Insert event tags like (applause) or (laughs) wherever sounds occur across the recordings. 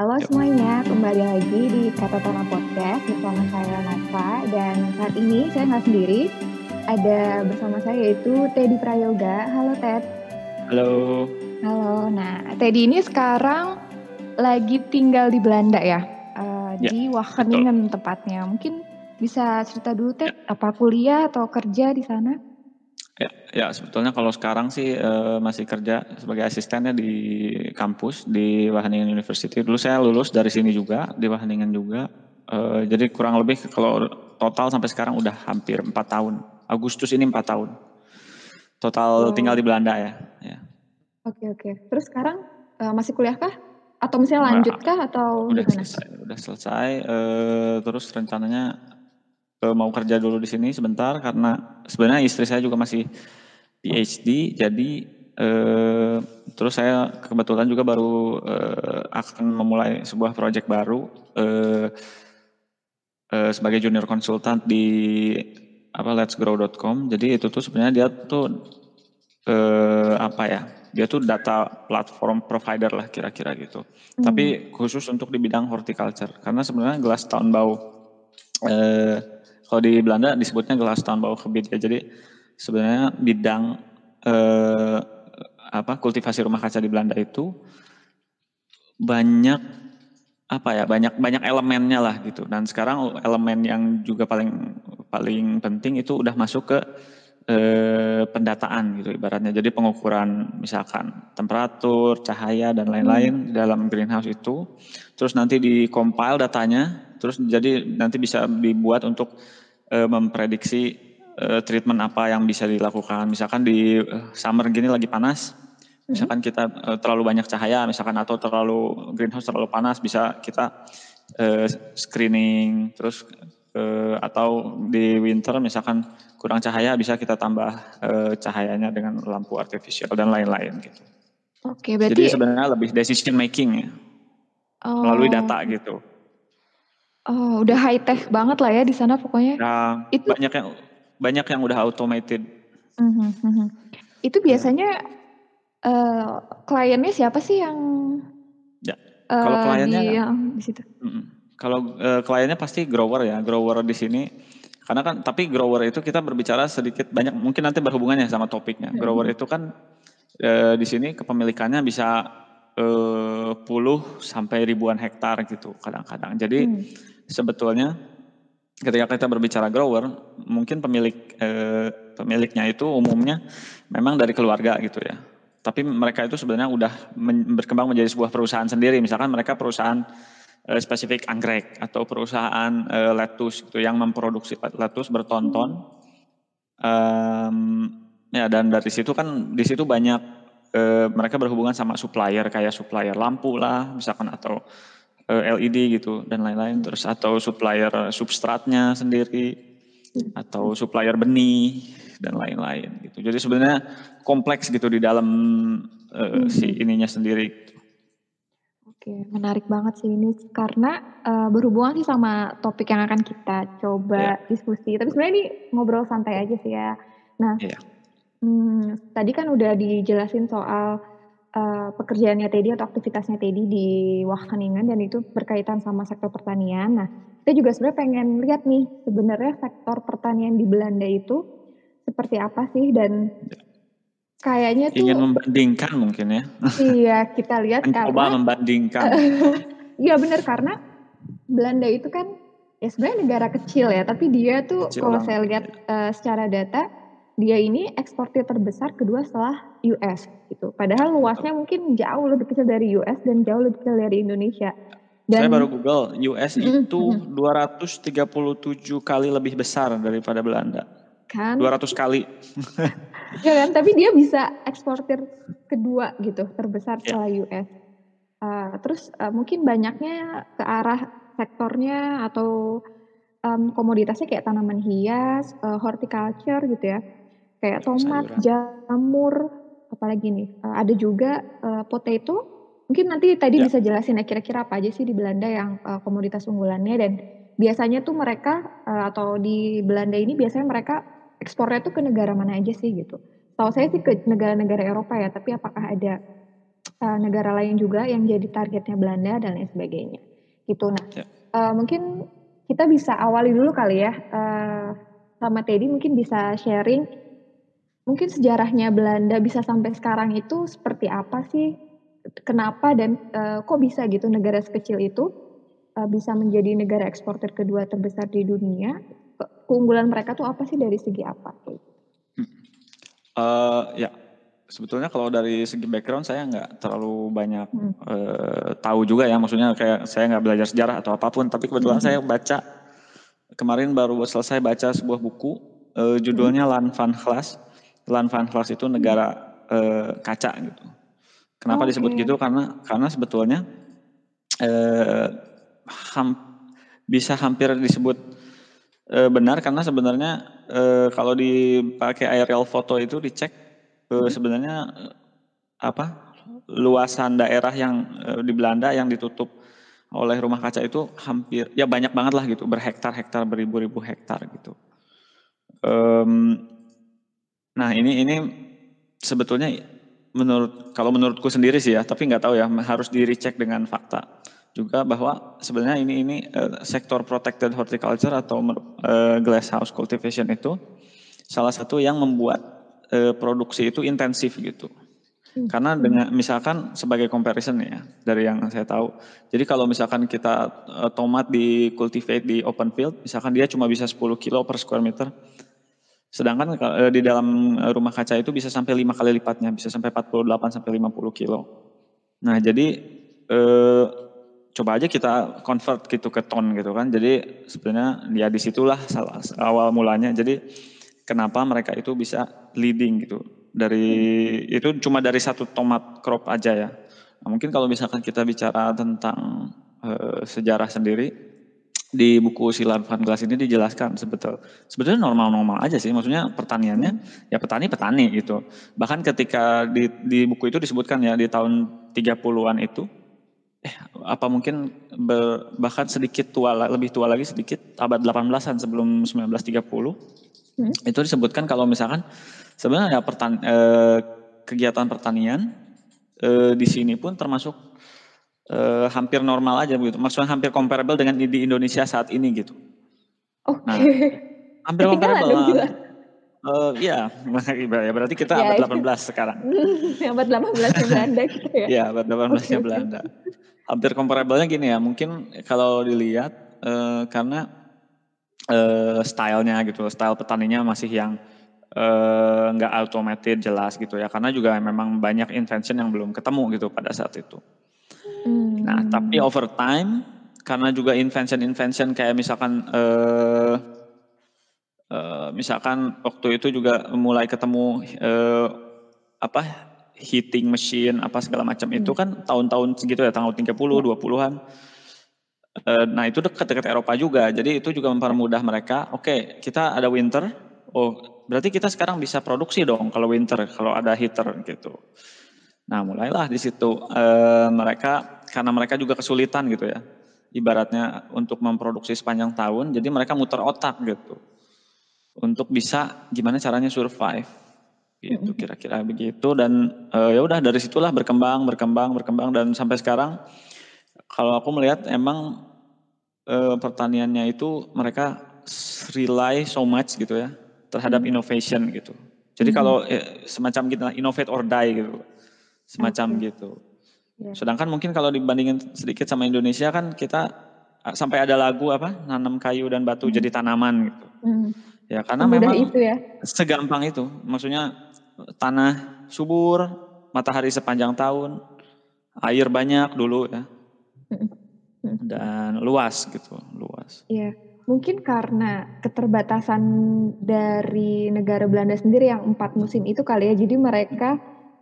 Halo semuanya, kembali lagi di Kata Tanah Podcast bersama saya Nasa dan saat ini saya nggak sendiri, ada bersama saya yaitu Teddy Prayoga. Halo Ted. Halo. Halo. Nah, Teddy ini sekarang lagi tinggal di Belanda ya, uh, ya di Wageningen tepatnya. Mungkin bisa cerita dulu Ted, ya. apa kuliah atau kerja di sana? Ya, ya sebetulnya kalau sekarang sih uh, masih kerja sebagai asistennya di kampus di Wageningen University. Dulu saya lulus dari sini juga di Wageningen juga. Uh, jadi kurang lebih kalau total sampai sekarang udah hampir empat tahun. Agustus ini empat tahun. Total oh. tinggal di Belanda ya. ya. Oke oke. Terus sekarang uh, masih kuliah kah? Atau misalnya lanjut kah atau udah gimana? selesai? Udah selesai. Uh, terus rencananya mau kerja dulu di sini sebentar karena sebenarnya istri saya juga masih PhD jadi eh, terus saya kebetulan juga baru eh, akan memulai sebuah proyek baru eh, eh, sebagai junior konsultan di apa letsgrow.com jadi itu tuh sebenarnya dia tuh eh, apa ya dia tuh data platform provider lah kira-kira gitu hmm. tapi khusus untuk di bidang horticulture karena sebenarnya gelas tahun bau eh, kalau di Belanda disebutnya gelas tahun bawah kebit ya. Jadi sebenarnya bidang eh, apa kultivasi rumah kaca di Belanda itu banyak apa ya banyak banyak elemennya lah gitu dan sekarang elemen yang juga paling paling penting itu udah masuk ke eh, pendataan gitu ibaratnya jadi pengukuran misalkan temperatur cahaya dan lain-lain hmm. dalam greenhouse itu terus nanti di compile datanya terus jadi nanti bisa dibuat untuk uh, memprediksi uh, treatment apa yang bisa dilakukan. Misalkan di uh, summer gini lagi panas, mhm. misalkan kita uh, terlalu banyak cahaya, misalkan atau terlalu greenhouse terlalu panas, bisa kita uh, screening terus uh, atau di winter misalkan kurang cahaya bisa kita tambah uh, cahayanya dengan lampu artificial dan lain-lain gitu. Oke, berarti jadi sebenarnya lebih decision making ya. Oh. Melalui data gitu. Oh, udah high tech banget lah ya di sana pokoknya. Nah, itu banyak yang banyak yang udah automated. Uh, uh, uh. Itu ya. biasanya ya. uh, kliennya siapa sih yang Ya. Uh, kalau kliennya di, yang di situ. Uh, kalau uh, kliennya pasti grower ya, grower di sini. Karena kan tapi grower itu kita berbicara sedikit banyak mungkin nanti berhubungannya sama topiknya. Grower itu kan uh, di sini kepemilikannya bisa uh, puluh sampai ribuan hektar gitu kadang-kadang. Jadi hmm sebetulnya ketika kita berbicara grower, mungkin pemilik eh, pemiliknya itu umumnya memang dari keluarga gitu ya. Tapi mereka itu sebenarnya udah berkembang menjadi sebuah perusahaan sendiri. Misalkan mereka perusahaan eh, spesifik anggrek atau perusahaan eh, lettuce gitu yang memproduksi lettuce bertonton. Um, ya dan dari situ kan di situ banyak eh, mereka berhubungan sama supplier kayak supplier lampu lah misalkan atau LED gitu dan lain-lain terus atau supplier substratnya sendiri atau supplier benih dan lain-lain gitu. Jadi sebenarnya kompleks gitu di dalam uh, si ininya sendiri. Oke, menarik banget sih ini karena uh, berhubungan sih sama topik yang akan kita coba yeah. diskusi. Tapi sebenarnya ini ngobrol santai aja sih ya. Nah, yeah. hmm, tadi kan udah dijelasin soal uh, pekerjaannya Teddy atau aktivitasnya Teddy di Wageningen dan itu berkaitan sama sektor pertanian. Nah, kita juga sebenarnya pengen lihat nih sebenarnya sektor pertanian di Belanda itu seperti apa sih dan kayaknya tuh ingin membandingkan mungkin ya. Iya, kita lihat Mencoba karena membandingkan. (laughs) Iya benar karena Belanda itu kan ya sebenarnya negara kecil ya, tapi dia tuh kalau saya lihat uh, secara data dia ini eksportir terbesar kedua setelah US gitu. Padahal luasnya mungkin jauh lebih kecil dari US dan jauh lebih kecil dari Indonesia. Dan, Saya baru Google, US mm, itu 237 kali lebih besar daripada Belanda. Kan? 200 kali. (laughs) ya kan, tapi dia bisa eksportir kedua gitu, terbesar ya. setelah yeah. US. Uh, terus uh, mungkin banyaknya ke arah sektornya atau um, komoditasnya kayak tanaman hias, uh, horticulture gitu ya kayak tomat, sayuran. jamur, apalagi nih. Uh, ada juga uh, potato. Mungkin nanti tadi ya. bisa jelasin ya kira-kira apa aja sih di Belanda yang uh, komoditas unggulannya dan biasanya tuh mereka uh, atau di Belanda ini biasanya mereka ekspornya tuh ke negara mana aja sih gitu. Tahu saya sih ke negara-negara Eropa ya, tapi apakah ada uh, negara lain juga yang jadi targetnya Belanda dan lain sebagainya. Gitu. Nah, ya. uh, mungkin kita bisa awali dulu kali ya. Uh, sama Teddy mungkin bisa sharing mungkin sejarahnya Belanda bisa sampai sekarang itu seperti apa sih? Kenapa dan uh, kok bisa gitu negara sekecil itu uh, bisa menjadi negara eksportir kedua terbesar di dunia? Keunggulan mereka tuh apa sih dari segi apa? Uh, ya, sebetulnya kalau dari segi background saya nggak terlalu banyak hmm. uh, tahu juga ya. Maksudnya kayak saya nggak belajar sejarah atau apa pun. Tapi kebetulan hmm. saya baca kemarin baru selesai baca sebuah buku uh, judulnya hmm. Land van Glas. Land van Glas itu negara uh, kaca gitu. Kenapa okay. disebut gitu? Karena karena sebetulnya uh, ham, bisa hampir disebut uh, benar karena sebenarnya kalau dipakai aerial foto itu dicek uh, sebenarnya apa luasan daerah yang uh, di Belanda yang ditutup oleh rumah kaca itu hampir ya banyak banget lah gitu berhektar-hektar beribu-ribu hektar gitu. Um, nah ini ini sebetulnya menurut kalau menurutku sendiri sih ya tapi nggak tahu ya harus di recheck dengan fakta juga bahwa sebenarnya ini ini uh, sektor protected horticulture atau uh, glass house cultivation itu salah satu yang membuat uh, produksi itu intensif gitu. Karena dengan misalkan sebagai comparison ya dari yang saya tahu. Jadi kalau misalkan kita uh, tomat di cultivate di open field, misalkan dia cuma bisa 10 kilo per square meter. Sedangkan uh, di dalam rumah kaca itu bisa sampai lima kali lipatnya, bisa sampai 48 sampai 50 kilo. Nah, jadi uh, coba aja kita convert gitu ke ton gitu kan. Jadi sebenarnya ya di situlah salah awal mulanya. Jadi kenapa mereka itu bisa leading gitu dari itu cuma dari satu tomat crop aja ya. Nah, mungkin kalau misalkan kita bicara tentang uh, sejarah sendiri di buku Silan Van Glass ini dijelaskan sebetul sebetulnya normal-normal aja sih maksudnya pertaniannya ya petani petani gitu bahkan ketika di, di buku itu disebutkan ya di tahun 30-an itu eh apa mungkin ber, bahkan sedikit tua lebih tua lagi sedikit abad 18-an sebelum 1930 hmm. itu disebutkan kalau misalkan sebenarnya pertan eh, kegiatan pertanian eh, di sini pun termasuk eh, hampir normal aja begitu. Maksudnya hampir comparable dengan di Indonesia saat ini gitu. Oke. Okay. Nah, hampir comparable lah. Uh, iya, (laughs) ya berarti kita ya, abad 18 sekarang. (laughs) abad 18 Belanda gitu ya. Iya, abad 18 nya Belanda. Hampir comparable-nya gini ya, mungkin kalau dilihat uh, karena uh, stylenya gitu, style petaninya masih yang Eh, nggak uh, automated jelas gitu ya karena juga memang banyak invention yang belum ketemu gitu pada saat itu. Hmm. Nah tapi over time karena juga invention-invention kayak misalkan uh, uh, misalkan waktu itu juga mulai ketemu uh, apa heating machine apa segala macam hmm. itu kan tahun-tahun segitu ya tahun 30 20-an. Uh, nah itu dekat-dekat Eropa juga jadi itu juga mempermudah mereka. Oke okay, kita ada winter, oh berarti kita sekarang bisa produksi dong kalau winter, kalau ada heater gitu. Nah mulailah di situ e, mereka karena mereka juga kesulitan gitu ya, ibaratnya untuk memproduksi sepanjang tahun, jadi mereka muter otak gitu untuk bisa gimana caranya survive gitu kira-kira begitu dan e, ya udah dari situlah berkembang berkembang berkembang dan sampai sekarang kalau aku melihat emang e, pertaniannya itu mereka rely so much gitu ya terhadap innovation gitu. Jadi kalau semacam gitu innovate or die gitu. Semacam okay. gitu. Yeah. Sedangkan mungkin kalau dibandingin sedikit sama Indonesia kan kita ah, sampai ada lagu apa nanam kayu dan batu hmm. jadi tanaman gitu. Hmm. Ya karena Semudah memang itu ya. segampang itu. Maksudnya tanah subur, matahari sepanjang tahun, air banyak dulu ya. Hmm. Hmm. Dan luas gitu, luas. Iya. Yeah mungkin karena keterbatasan dari negara Belanda sendiri yang empat musim itu kali ya, jadi mereka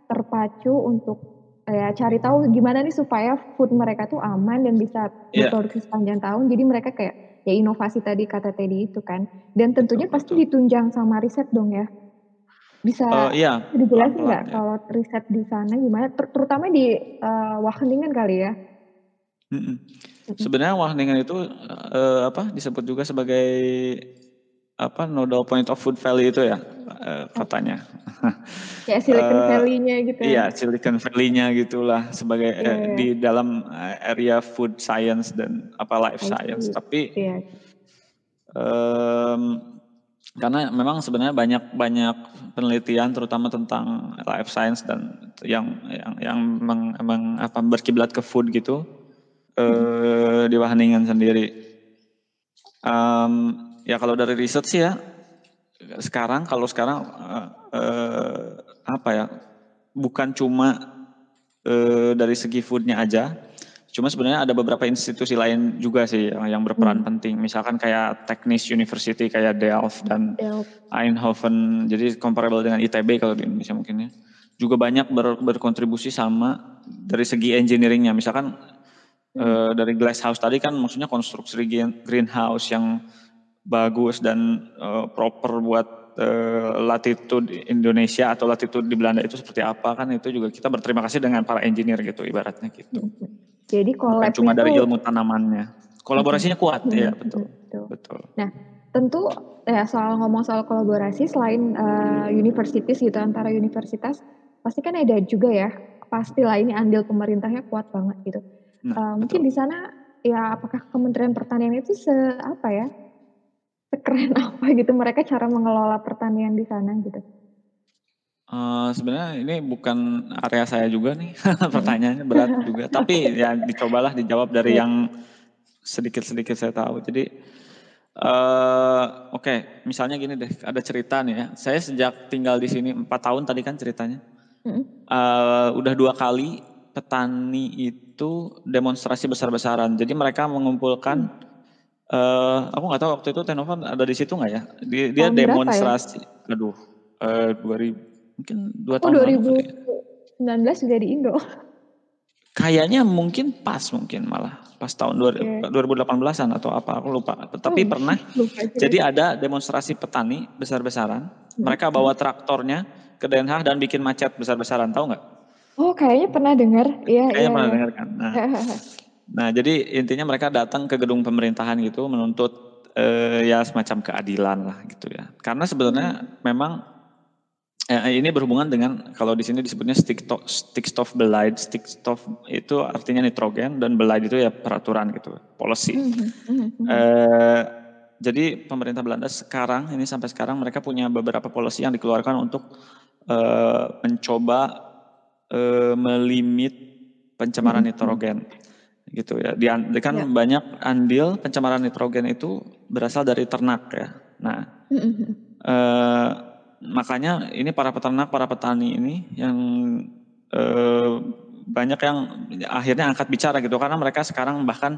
terpacu untuk ya cari tahu gimana nih supaya food mereka tuh aman dan bisa yeah. diproduksi sepanjang tahun. Jadi mereka kayak ya inovasi tadi kata Teddy itu kan. Dan tentunya betul, pasti betul. ditunjang sama riset dong ya. Bisa uh, iya, dijelasin nggak ya. kalau riset di sana gimana? Ter terutama di uh, Wageningen kali ya. Mm -mm. Sebenarnya Wageningen itu uh, apa disebut juga sebagai apa nodal point of food value itu ya. Uh, kotanya. (laughs) Kayak Silicon Valley-nya gitu. Ya? Iya, Silicon Valley-nya gitulah sebagai yeah, uh, yeah. di dalam area food science dan apa life science. Tapi yeah. um, karena memang sebenarnya banyak banyak penelitian terutama tentang life science dan yang yang yang meng, meng, apa berkiblat ke food gitu hmm. eh, di Wageningen sendiri. Um, ya kalau dari riset sih ya sekarang kalau sekarang uh, uh, apa ya bukan cuma uh, dari segi foodnya aja Cuma sebenarnya ada beberapa institusi lain juga sih yang, yang berperan hmm. penting. Misalkan kayak teknis university kayak Delft dan Delft. Eindhoven. Jadi comparable dengan ITB kalau di Indonesia mungkin ya. Juga banyak ber, berkontribusi sama dari segi engineeringnya. Misalkan hmm. uh, dari glass house tadi kan maksudnya konstruksi greenhouse yang bagus dan uh, proper buat uh, latitude Indonesia atau latitude di Belanda itu seperti apa kan itu juga kita berterima kasih dengan para engineer gitu ibaratnya gitu. Hmm. Jadi kolabnya cuma dari ilmu tanamannya. Kolaborasinya kuat hmm, ya, betul. betul. Betul. Nah, tentu ya soal ngomong soal kolaborasi selain uh, universities gitu antara universitas pasti kan ada juga ya pastilah ini andil pemerintahnya kuat banget gitu. Nah, uh, mungkin di sana ya apakah Kementerian Pertanian itu se apa ya sekeren apa gitu mereka cara mengelola pertanian di sana gitu. Uh, sebenarnya ini bukan area saya juga nih, (laughs) pertanyaannya berat (laughs) juga. Tapi ya dicobalah dijawab dari iya. yang sedikit-sedikit saya tahu. Jadi, uh, oke, okay, misalnya gini deh, ada cerita nih ya. Saya sejak tinggal di sini empat tahun tadi kan ceritanya. Uh, udah dua kali petani itu demonstrasi besar-besaran. Jadi mereka mengumpulkan, uh, aku nggak tahu waktu itu Tenovan ada di situ nggak ya? Dia, dia ya? demonstrasi, ya? aduh, uh, 2000 Mungkin dua oh, tahun 2019 lalu. juga di Indo. Kayaknya mungkin pas mungkin malah pas tahun okay. 2018-an atau apa aku lupa. Tapi oh, (laughs) pernah. Lupa jadi ada demonstrasi petani besar-besaran. Hmm. Mereka bawa traktornya ke Den Haag dan bikin macet besar-besaran, tahu nggak? Oh, kayaknya pernah dengar. Iya, Kayaknya ya, pernah ya. dengar kan. Nah, (laughs) nah, jadi intinya mereka datang ke gedung pemerintahan gitu menuntut eh, ya semacam keadilan lah gitu ya. Karena sebenarnya hmm. memang Eh, ini berhubungan dengan kalau di sini disebutnya stickstof beleid. Stickstof itu artinya nitrogen dan beleid itu ya peraturan gitu, policy. Mm -hmm. eh, jadi pemerintah Belanda sekarang ini sampai sekarang mereka punya beberapa policy yang dikeluarkan untuk eh, mencoba eh, melimit pencemaran mm -hmm. nitrogen gitu ya. Di, kan yeah. banyak andil pencemaran nitrogen itu berasal dari ternak ya. Nah, mm -hmm. eh, makanya ini para peternak, para petani ini yang eh, banyak yang akhirnya angkat bicara gitu karena mereka sekarang bahkan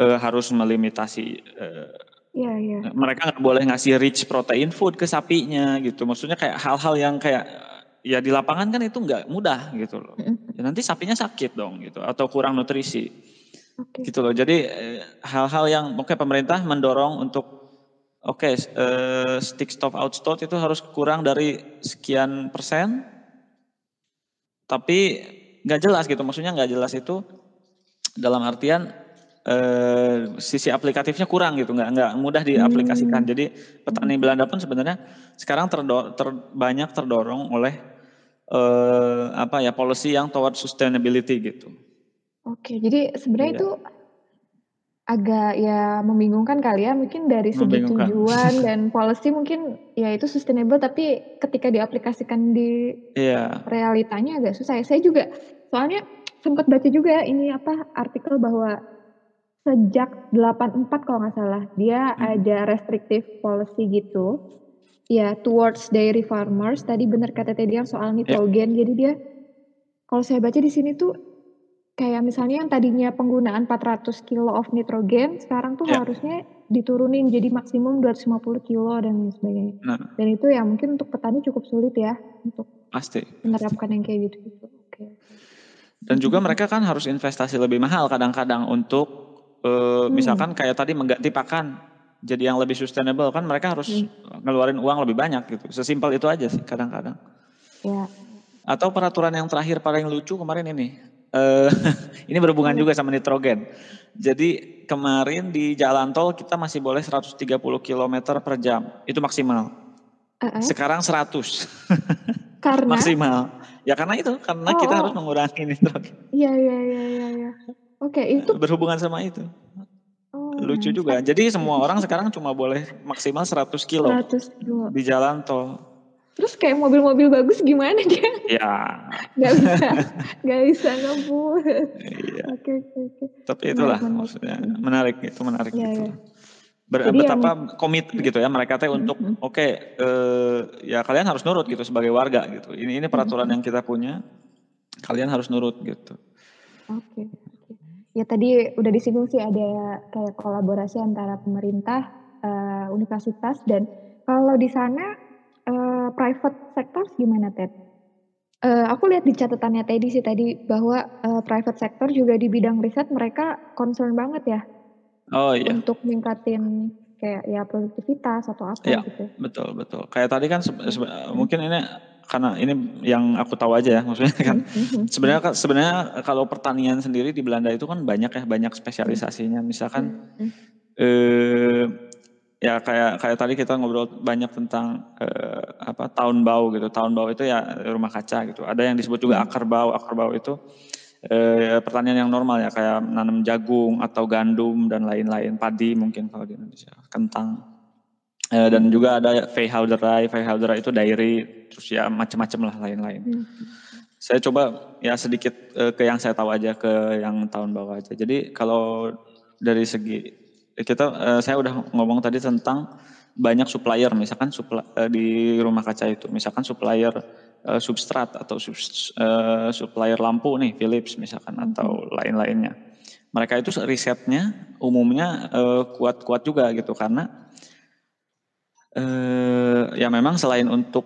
eh, harus melimitasi eh, ya, ya. mereka nggak boleh ngasih rich protein food ke sapinya gitu maksudnya kayak hal-hal yang kayak ya di lapangan kan itu nggak mudah gitu loh ya, nanti sapinya sakit dong gitu atau kurang nutrisi okay. gitu loh jadi eh, hal-hal yang oke pemerintah mendorong untuk Oke, okay, uh, stick stop out stop itu harus kurang dari sekian persen, tapi nggak jelas gitu. Maksudnya nggak jelas itu dalam artian uh, sisi aplikatifnya kurang gitu, nggak nggak mudah diaplikasikan. Hmm. Jadi petani Belanda pun sebenarnya sekarang terdor, ter, banyak terdorong oleh uh, apa ya policy yang toward sustainability gitu. Oke, jadi sebenarnya iya. itu Agak ya membingungkan kali ya, mungkin dari segi tujuan (laughs) dan policy mungkin ya itu sustainable tapi ketika diaplikasikan di yeah. realitanya agak susah ya. Saya juga soalnya sempat baca juga ini apa artikel bahwa sejak 84 kalau nggak salah dia hmm. ada restrictive policy gitu ya towards dairy farmers tadi benar kata tadi yang soal nitrogen yeah. jadi dia kalau saya baca di sini tuh Kayak misalnya yang tadinya penggunaan 400 kilo of nitrogen, sekarang tuh yeah. harusnya diturunin jadi maksimum 250 kilo dan sebagainya. Nah. Dan itu ya mungkin untuk petani cukup sulit ya untuk pasti menerapkan yang kayak gitu gitu. Oke. Dan juga mereka kan harus investasi lebih mahal kadang-kadang untuk uh, hmm. misalkan kayak tadi mengganti pakan jadi yang lebih sustainable kan mereka harus hmm. ngeluarin uang lebih banyak gitu. Sesimpel itu aja sih kadang-kadang. Ya. Atau peraturan yang terakhir paling lucu kemarin ini Uh, (laughs) ini berhubungan juga sama nitrogen. Jadi kemarin di jalan tol kita masih boleh 130 km per jam, itu maksimal. Uh-uh. Sekarang 100. (laughs) Karena? Maksimal. Ya karena itu, karena Oh, kita oh. harus mengurangi (laughs) nitrogen. Iya, iya, iya, iya, iya. Oke, itu Berhubungan sama itu. Lucu nice. juga. Jadi semua orang sekarang cuma boleh maksimal 100 kilo 100 kilo. di jalan tol. Terus kayak mobil-mobil bagus gimana dia? Ya, (laughs) Gak bisa, gak bisa ngebut. iya. Oke, oke, oke. Tapi itulah Menarik, maksudnya menarik itu menarik Iya, gitu. iya. Ber- Jadi betapa komit gitu ya mereka teh untuk oke eh, ya kalian harus nurut gitu sebagai warga gitu. Ini ini peraturan yang kita punya. Kalian harus nurut gitu. Oke, oke. Ya tadi udah disinggung sih ada kayak kolaborasi antara pemerintah, eh, universitas dan kalau di sana eh, private sector gimana Ted? Eh, aku lihat di catatannya Teddy sih tadi bahwa eh, private sector juga di bidang riset mereka concern banget ya Oh iya. untuk ningkatin kayak ya produktivitas atau apa Iya. gitu. Betul, betul. Kayak tadi kan mungkin ini karena ini yang aku tahu aja ya, maksudnya kan Mhm. sebenarnya sebenarnya kalau pertanian sendiri di Belanda itu kan banyak ya, banyak spesialisasinya. Misalkan Mhm. eh ya kayak kayak tadi kita ngobrol banyak tentang eh, apa tahun bau gitu. Tahun bau itu ya rumah kaca gitu. Ada yang disebut juga akar bau. Akar bau itu eh, pertanian yang normal ya kayak nanam jagung atau gandum dan lain-lain, padi mungkin kalau di Indonesia, kentang. Eh, dan juga ada veehouderij, veehouderij itu dairy, terus ya macam-macam lah lain-lain. Mhm. Saya coba ya sedikit eh, ke yang saya tahu aja, ke yang tahun bawah aja. Jadi kalau dari segi kita, eh, saya udah ngomong tadi tentang banyak supplier, misalkan supla- eh, di rumah kaca itu, misalkan supplier eh, substrat atau subs- eh, supplier lampu nih, Philips misalkan atau lain-lainnya. Mereka itu risetnya umumnya eh, kuat-kuat juga gitu karena eh ya memang selain untuk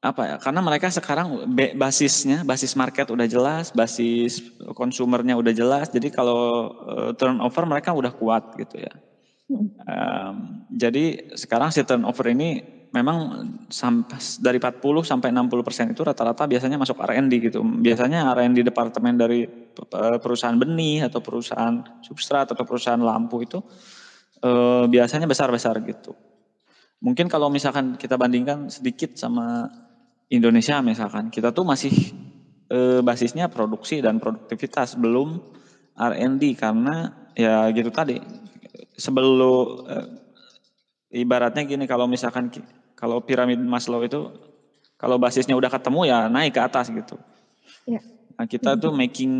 apa ya? Karena mereka sekarang basisnya, basis market udah jelas, basis konsumernya udah jelas. Jadi kalau eh, turnover mereka udah kuat gitu ya. Em, jadi sekarang si turnover ini memang sampai dari 40 sampai 60 persen itu rata-rata biasanya masuk R&D gitu. Biasanya R&D departemen dari eh, perusahaan benih atau perusahaan substrat atau perusahaan lampu itu eh, biasanya besar-besar gitu. Mungkin kalau misalkan kita bandingkan sedikit sama Indonesia misalkan, kita tuh masih eh, basisnya produksi dan produktivitas belum R&D karena ya gitu tadi sebelum eh, ibaratnya gini kalau misalkan kalau piramid Maslow itu kalau basisnya udah ketemu ya naik ke atas gitu. Ya. Nah, kita tuh making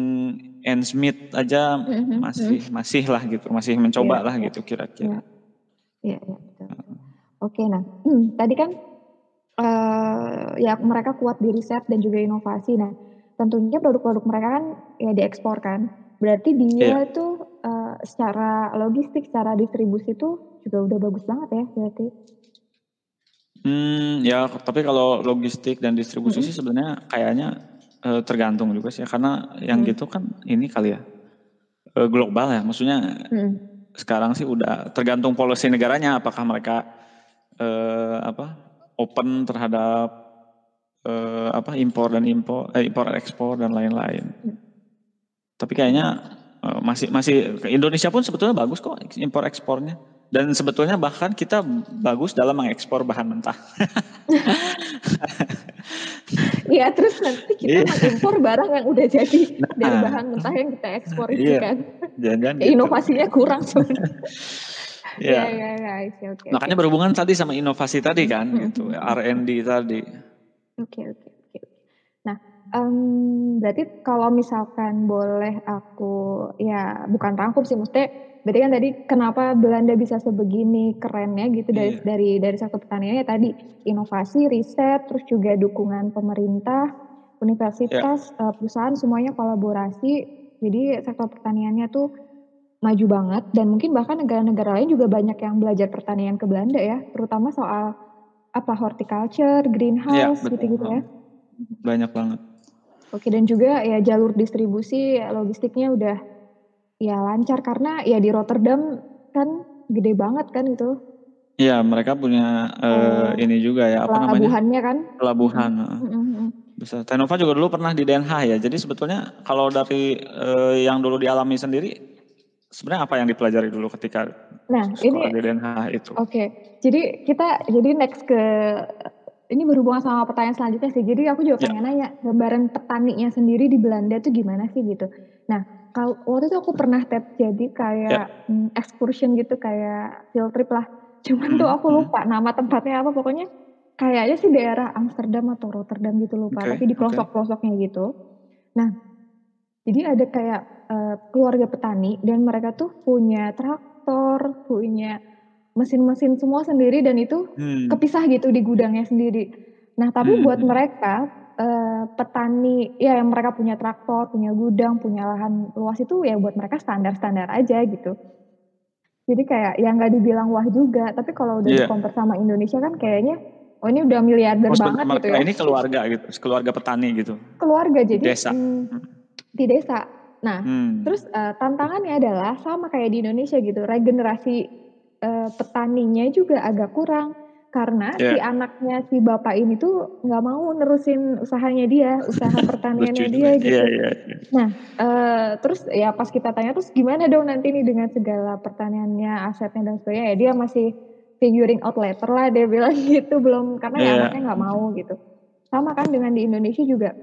ends meet aja Mhm, masih masih lah gitu, masih mencoba Iya, lah iya. gitu kira-kira. Iya, iya, betul. Oke, nah, tadi kan eh ya mereka kuat di riset dan juga inovasi. Nah, tentunya produk-produk mereka kan ya diekspor kan. Berarti dia Iya. tuh eh, secara logistik, secara distribusi tuh juga udah bagus banget ya berarti. Hmm, ya tapi kalau logistik dan distribusi Mhm. sih sebenarnya kayaknya eh, tergantung juga sih karena yang Hmm. gitu kan ini kali ya eh, global ya, maksudnya Mhm. sekarang sih udah tergantung policy negaranya apakah mereka eh, apa open terhadap eh, apa impor dan impor eh, impor ekspor dan lain-lain. Tapi kayaknya eh, masih masih Indonesia pun sebetulnya bagus kok impor ekspornya dan sebetulnya bahkan kita bagus dalam mengekspor bahan mentah. (laughs) Iya, terus nanti kita Iya. mengimpor barang yang udah jadi dari Nah. bahan mentah yang kita ekspor itu Iya. kan. Jangan-jangan Ya, gitu. inovasinya kurang sebenarnya. (laughs) Iya. Iya, iya, iya. Makanya berhubungan tadi sama inovasi tadi kan Mhm, gitu, mhm. R&D tadi. Oke, oke, oke. Nah, em, berarti kalau misalkan boleh aku ya bukan rangkum sih, maksudnya berarti kan tadi kenapa Belanda bisa sebegini kerennya gitu dari Iya. dari dari sektor pertaniannya tadi inovasi, riset, terus juga dukungan pemerintah, universitas, eh, perusahaan semuanya kolaborasi. Jadi sektor pertaniannya tuh maju banget dan mungkin bahkan negara-negara lain juga banyak yang belajar pertanian ke Belanda ya, terutama soal apa horticulture, Iya, greenhouse gitu-gitu ya. Banyak banget. Oke dan juga ya jalur distribusi logistiknya udah ya lancar karena ya di Rotterdam kan gede banget kan itu Iya, mereka punya eh, Eh, ini juga ya apa namanya? pelabuhannya kan. Pelabuhan. Mhm, mhm. Bisa. Tenova juga dulu pernah di Den Haag ya. Jadi sebetulnya kalau dari eh, yang dulu dialami sendiri sebenarnya apa yang dipelajari dulu ketika nah, sekolah ini, di Haag itu? Oke, okay. jadi kita jadi next ke ini berhubungan sama pertanyaan selanjutnya sih. Jadi aku juga ya. pengen nanya gambaran petaninya sendiri di Belanda tuh gimana sih gitu. Nah, kalau waktu itu aku pernah tet jadi kayak yeah. hmm, excursion gitu kayak field trip lah. Cuman hmm. tuh aku lupa nama tempatnya apa pokoknya kayaknya sih daerah Amsterdam atau Rotterdam gitu lupa, okay. tapi di pelosok-pelosoknya gitu. Nah, jadi ada kayak uh, keluarga petani dan mereka tuh punya traktor, punya mesin-mesin semua sendiri dan itu hmm. kepisah gitu di gudangnya sendiri. Nah, tapi hmm. buat mereka uh, petani ya yang mereka punya traktor, punya gudang, punya lahan luas itu ya buat mereka standar-standar aja gitu. Jadi kayak yang nggak dibilang wah juga, tapi kalau udah yeah. di sama Indonesia kan kayaknya oh ini udah miliarder oh, banget gitu ya. Ini keluarga gitu, keluarga petani gitu. Keluarga jadi desa. Hmm, di desa. Nah, hmm. terus uh, tantangannya adalah sama kayak di Indonesia gitu, regenerasi uh, petaninya juga agak kurang karena yeah. si anaknya si bapak ini tuh nggak mau nerusin usahanya dia, usaha (laughs) pertaniannya dia gitu. Yeah, yeah, yeah. Nah, uh, terus ya pas kita tanya terus gimana dong nanti nih dengan segala pertaniannya, asetnya dan sebagainya, ya dia masih figuring out later lah dia bilang (laughs) gitu belum karena yeah. ya anaknya nggak mau gitu. Sama kan dengan di Indonesia juga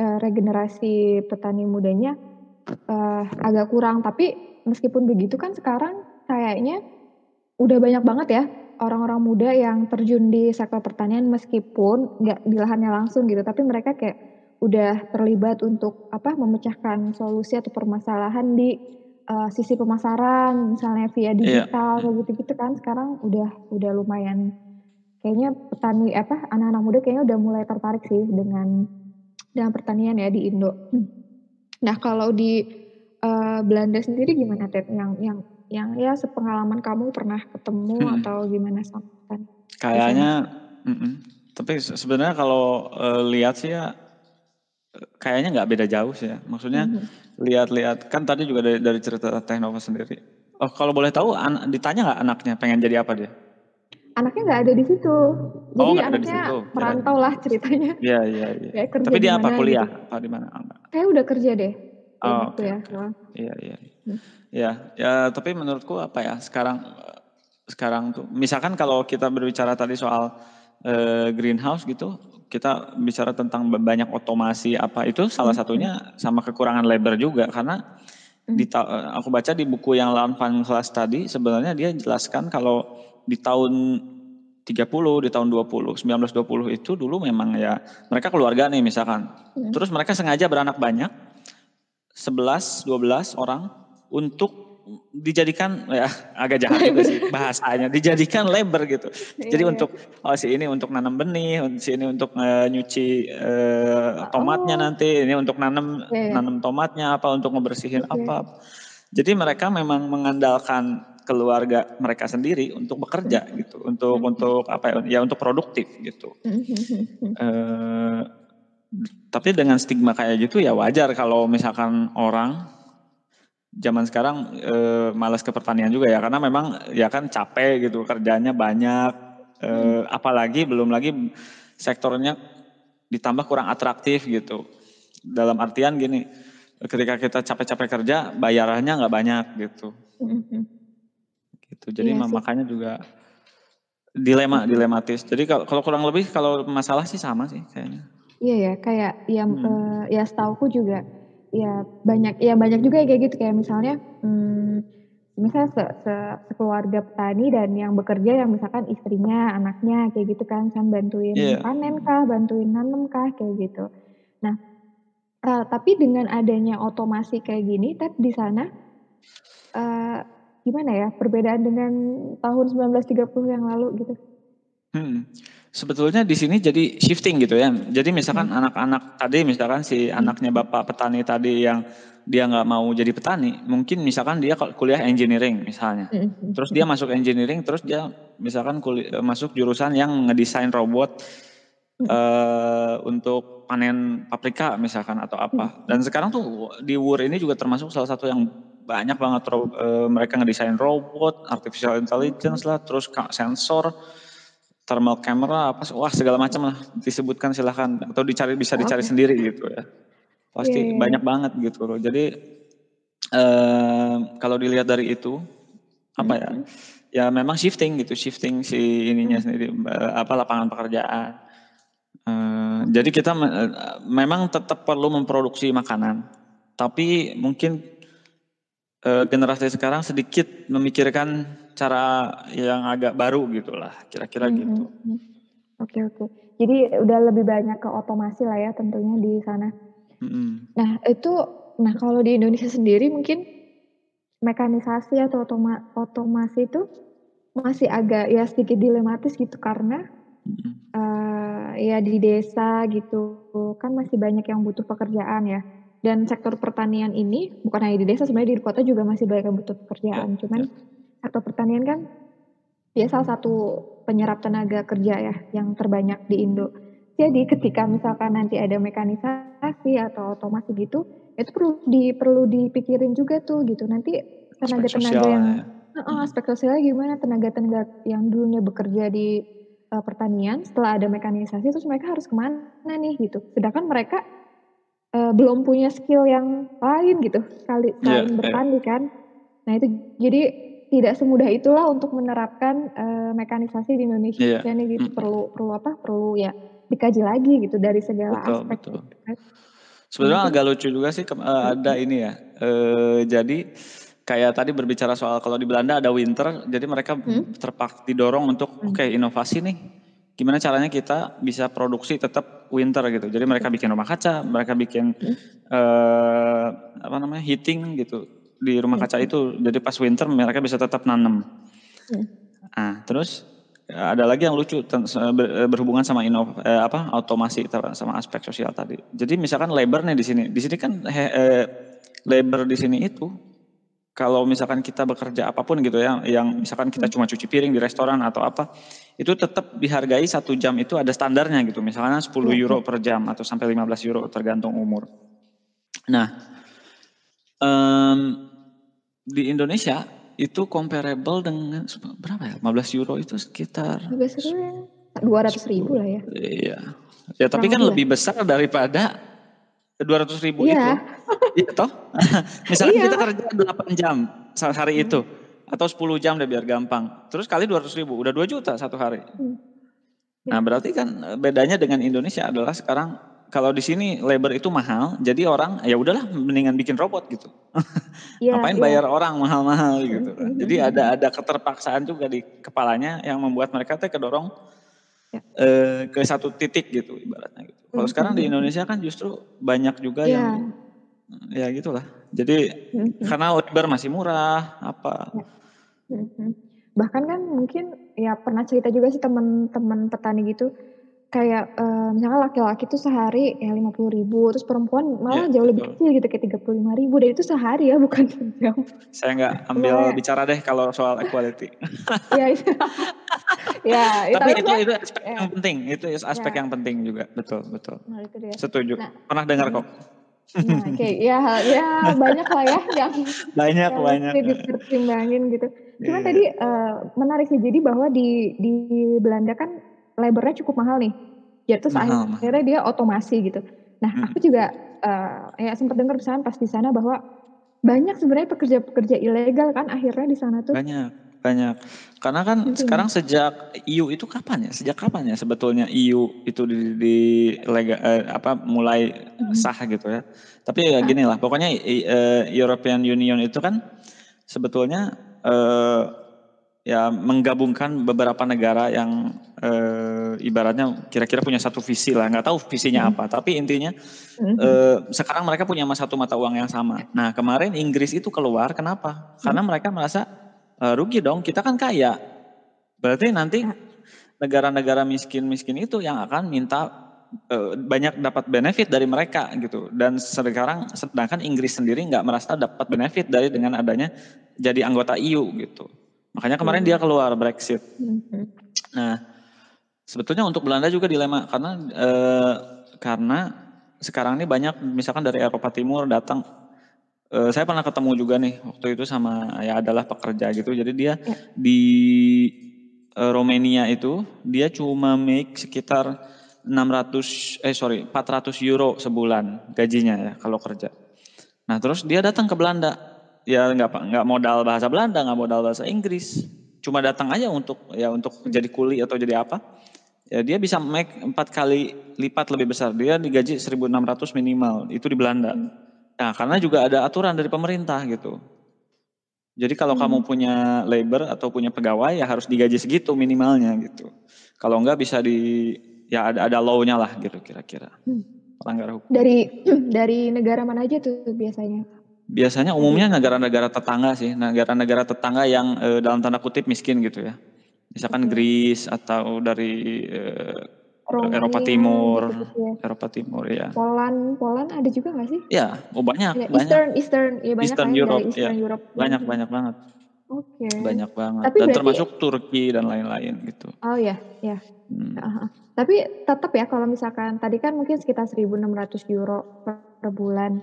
uh, regenerasi petani mudanya uh, agak kurang, tapi meskipun begitu kan sekarang kayaknya udah banyak banget ya orang-orang muda yang terjun di sektor pertanian meskipun nggak di lahannya langsung gitu, tapi mereka kayak udah terlibat untuk apa memecahkan solusi atau permasalahan di uh, sisi pemasaran, misalnya via iya. digital yeah. gitu-gitu kan sekarang udah udah lumayan kayaknya petani apa anak-anak muda kayaknya udah mulai tertarik sih dengan dengan pertanian ya di Indo. Hmm. Nah kalau di uh, Belanda sendiri gimana Ted? Yang yang yang ya sepengalaman kamu pernah ketemu hmm. atau gimana sama kan? Kayaknya, mm -mm. tapi sebenarnya kalau uh, lihat sih ya kayaknya nggak beda jauh sih ya. Maksudnya lihat-lihat kan tadi juga dari, dari cerita Teknova sendiri. Oh kalau boleh tahu an ditanya nggak anaknya pengen jadi apa dia? Anaknya nggak ada di situ. Jadi oh, anaknya di situ. merantau lah ceritanya. Iya iya iya. Tapi dia apa kuliah? Gitu. Apa di mana? Kayak udah kerja deh. Oh, gitu okay. ya. Iya iya. Hmm. Ya, ya tapi menurutku apa ya sekarang sekarang tuh misalkan kalau kita berbicara tadi soal uh, greenhouse gitu, kita bicara tentang banyak otomasi apa itu salah hmm. satunya sama kekurangan labor juga karena hmm. di aku baca di buku yang Lawan Kelas tadi sebenarnya dia jelaskan kalau di tahun 30 di tahun 20 1920 itu dulu memang ya mereka keluarga nih misalkan. Hmm. Terus mereka sengaja beranak banyak 11 12 orang untuk dijadikan ya (laughs) agak jahat juga sih (laughs) bahasanya dijadikan labor gitu. Iya, Jadi iya. untuk oh si ini untuk nanam benih, si ini untuk uh, nyuci uh, tomatnya oh. nanti, ini untuk nanam yeah. nanam tomatnya apa untuk ngebersihin apa. Jadi mereka memang mengandalkan keluarga mereka sendiri untuk bekerja gitu, untuk mm-hmm. untuk apa ya, ya untuk produktif gitu. uh, tapi dengan stigma kayak gitu ya wajar kalau misalkan orang zaman sekarang e, malas ke pertanian juga ya karena memang ya kan capek gitu kerjanya banyak e, hmm. apalagi belum lagi sektornya ditambah kurang atraktif gitu dalam artian gini ketika kita capek-capek kerja bayarannya nggak banyak gitu hmm. Gitu. Jadi iya makanya juga dilema dilematis. Jadi kalau, kalau kurang lebih kalau masalah sih sama sih kayaknya. Iya ya kayak yang hmm. uh, ya setauku juga ya banyak ya banyak juga ya kayak gitu. Kayak misalnya hmm, misalnya se, se, sekeluarga petani dan yang bekerja yang misalkan istrinya anaknya kayak gitu kan kan bantuin yeah. panen kah bantuin nanam kah kayak gitu. Nah uh, tapi dengan adanya otomasi kayak gini tet di sana uh, gimana ya perbedaan dengan tahun 1930 yang lalu gitu hmm. Sebetulnya di sini jadi shifting gitu ya. Jadi misalkan hmm. anak-anak hmm. tadi, misalkan si hmm. anaknya bapak petani tadi yang dia nggak mau jadi petani, mungkin misalkan dia kuliah engineering misalnya. Hmm. Terus dia masuk engineering, terus dia misalkan kuliah, masuk jurusan yang ngedesain robot uh, untuk panen paprika misalkan atau apa. Hmm. Dan sekarang tuh di WUR ini juga termasuk salah satu yang banyak banget uh, mereka ngedesain robot, artificial intelligence lah, terus sensor thermal camera apa wah segala macam lah disebutkan silahkan atau dicari bisa dicari okay. sendiri gitu ya pasti yeah. Iya, iya. banyak banget gitu loh jadi uh, kalau dilihat dari itu apa ya? Ya memang shifting gitu, shifting si ininya Hmm. sendiri apa lapangan pekerjaan. Uh, jadi kita me memang tetap perlu memproduksi makanan, tapi mungkin uh, generasi sekarang sedikit memikirkan cara yang agak baru gitulah, kira-kira Mhm gitu. mhm. Oke oke. Jadi udah lebih banyak ke otomasi lah ya tentunya di sana. Mhm. Nah itu nah kalau di Indonesia sendiri mungkin mekanisasi atau otoma otomasi itu masih agak ya sedikit dilematis gitu karena, Mhm. eee, ya di desa gitu kan masih banyak yang butuh pekerjaan ya, dan sektor pertanian ini bukan hanya di desa sebenarnya di kota juga masih banyak yang butuh Ya pekerjaan, cuman ya. sektor pertanian kan dia salah satu penyerap tenaga kerja ya yang terbanyak di Indo. Jadi ketika misalkan nanti ada mekanisasi atau otomasi gitu, itu perlu di perlu dipikirin juga tuh gitu, nanti tenaga-tenaga yang ya. Mhm. aspek sosialnya gimana, tenaga-tenaga yang dulunya bekerja di, eee, pertanian setelah ada mekanisasi terus mereka harus ke mana nih gitu. Sedangkan mereka, eee, belum punya skill yang lain gitu sekali Iya selain iya. bertani kan. Nah itu jadi tidak semudah itulah untuk menerapkan, eee, mekanisasi di Indonesia Iya, nih gitu, mhm. perlu perlu apa, perlu ya dikaji lagi gitu dari segala Betul aspek betul. gitu kan. Sebenarnya mungkin agak lucu juga sih eee, ada ini ya, eee, jadi kayak tadi berbicara soal kalau di Belanda ada winter, jadi mereka Mhm. terpak didorong untuk, Mmm. oke inovasi nih, gimana caranya kita bisa produksi tetap winter gitu. Jadi mereka Oke. bikin rumah kaca, mereka bikin, Mhm. eee, apa namanya, heating gitu di rumah Mhm kaca itu. Jadi pas winter mereka bisa tetap nanam. Mhm. Nah terus, ada lagi yang lucu berhubungan sama inov eee, apa, otomasi sama aspek sosial tadi. Jadi misalkan labor nih di sini, di sini kan he eee, labor di sini itu, kalau misalkan kita bekerja apa pun gitu ya, yang misalkan kita cuma cuci piring di restoran atau apa, itu tetap dihargai 1 jam itu ada standarnya gitu, misalnya sepuluh Iya euro per jam atau sampai 15 euro tergantung umur. Nah, mmm, di Indonesia itu comparable dengan berapa ya, 15 euro itu sekitar 15 ya, Rp200.000 10 lah ya. iya. Ya tapi Kurang kan lah. lebih besar daripada Rp200.000 itu. Iya. (laughs) Iya toh? (laughs) Misalkan Iya. kita kerja 8 jam sehari itu, Mmm. atau 10 jam deh biar gampang, terus kali Rp200.000 udah Rp2.000.000 1 hari. Mmm. Nah Iya. berarti kan, eee, bedanya dengan Indonesia adalah sekarang kalau di sini labor itu mahal, jadi orang ya udahlah mendingan bikin robot gitu. (laughs) Iya Ngapain iya. bayar orang mahal-mahal gitu kan. mhm Jadi mhm ada ada keterpaksaan juga di kepalanya yang membuat mereka teh kedorong, Ya. eee, ke satu titik gitu ibaratnya gitu. Kalau Mhm sekarang di. Indonesia kan justru banyak juga yang, Iya. ya gitulah. Jadi mhm. karena labor masih murah, apa. Ya. Mhm mhm. Bahkan kan mungkin ya pernah cerita juga sih temen-temen petani gitu, kayak, eee, misalkan laki-laki tuh sehari ya Rp50.000, terus perempuan Iya malah jauh lebih kecil gitu kayak Rp35.000 dan itu sehari ya bukan (laughs) sejam. Saya nggak ambil Makanya bicara deh kalau soal equality. (laughs) Iya (laughs) iya. Ya, ya Tapi tapi itu itu aspek ya. yang penting, itu Ya. aspek yang penting juga, betul betul. Nah itu dia. Setuju, Nah pernah dengar kok. Nah kayak ya ya banyaklah ya yang Banyak yang banyak, dipertimbangin gitu. Cuman Iya. tadi, eee, menarik sih jadi bahwa di di Belanda kan labor-nya cukup mahal nih, ya terus Mahal akhirnya mahal. dia otomasi gitu. Nah aku Mhm. juga, eee, ya sempet denger misalnya pas di sana bahwa banyak sebenarnya pekerja-pekerja ilegal kan akhirnya di sana tuh. Banyak banyak. Karena kan sekarang sejak EU itu kapan ya, sejak kapan ya sebetulnya EU itu di di lega eee, apa, mulai Mhm. sah gitu ya. Tapi ya Heeh. ginilah pokoknya i eee, European Union itu kan sebetulnya, eee, ya menggabungkan beberapa negara yang, eee, ibaratnya kira-kira punya satu visi lah, nggak tahu visinya Mhm. apa, tapi intinya, mhm. eee, sekarang mereka punya satu mata uang yang sama. Nah kemarin Inggris itu keluar kenapa? Mhm. Karena mereka merasa, eee, rugi dong, kita kan kaya. Berarti nanti Ya. negara-negara miskin-miskin itu yang akan minta, eee, banyak dapat benefit dari mereka gitu. Dan sekarang sedangkan Inggris sendiri nggak merasa dapat benefit dari dengan adanya jadi anggota EU gitu. Makanya kemarin dia iya. keluar Brexit. Mhm. Nah, sebetulnya untuk Belanda juga dilema karena, eee, karena sekarang ini banyak misalkan dari Eropa Timur datang, eee, saya pernah ketemu juga nih waktu itu sama ya adalah pekerja gitu. Jadi dia Ya. di, eee, Romania itu dia cuma make sekitar 600 eh sorry, €400 sebulan gajinya ya kalau kerja. Nah terus dia datang ke Belanda. ya nggak nggak modal bahasa Belanda, nggak modal bahasa Inggris, cuma datang aja untuk ya untuk jadi kuli atau jadi apa, ya dia bisa make empat kali lipat lebih besar. Dia digaji 1.600 minimal, itu di Belanda. Nah, karena juga ada aturan dari pemerintah gitu. Jadi kalau hmm. kamu punya labor atau punya pegawai ya harus digaji segitu minimalnya gitu. Kalau enggak bisa di ya ada ada law-nya lah gitu kira-kira. Hmm. Pelanggar hukum. Dari (clears throat) dari negara mana aja tuh biasanya? Biasanya umumnya negara-negara tetangga sih, negara-negara tetangga yang eh, dalam tanda kutip miskin gitu ya. Misalkan Greece atau dari Romania, Eropa Timur, gitu, ya. Eropa Timur ya. Poland, Poland ada juga nggak sih? Ya, oh banyak, ya, banyak. Eastern, Eastern, ya banyak Eastern Europe, Eastern ya. Europe. Banyak, banyak banget. Oke. Okay. Banyak banget. Tapi dan berarti, termasuk Turki dan lain-lain gitu. Oh ya, ya. Hmm. Uh, tapi tetap ya kalau misalkan tadi kan mungkin sekitar 1.600 euro per, per bulan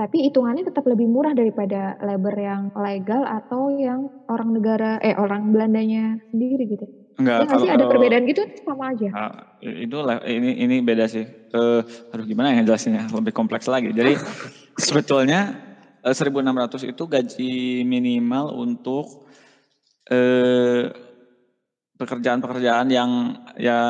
tapi hitungannya tetap lebih murah daripada labor yang legal atau yang orang negara eh orang Belandanya sendiri gitu. Enggak, ya, kalau, sih ada perbedaan gitu sama aja. Uh, itu ini ini beda sih. Uh, aduh gimana ya jelasinnya lebih kompleks lagi. Jadi (laughs) sebetulnya uh, 1.600 itu gaji minimal untuk uh, pekerjaan-pekerjaan yang ya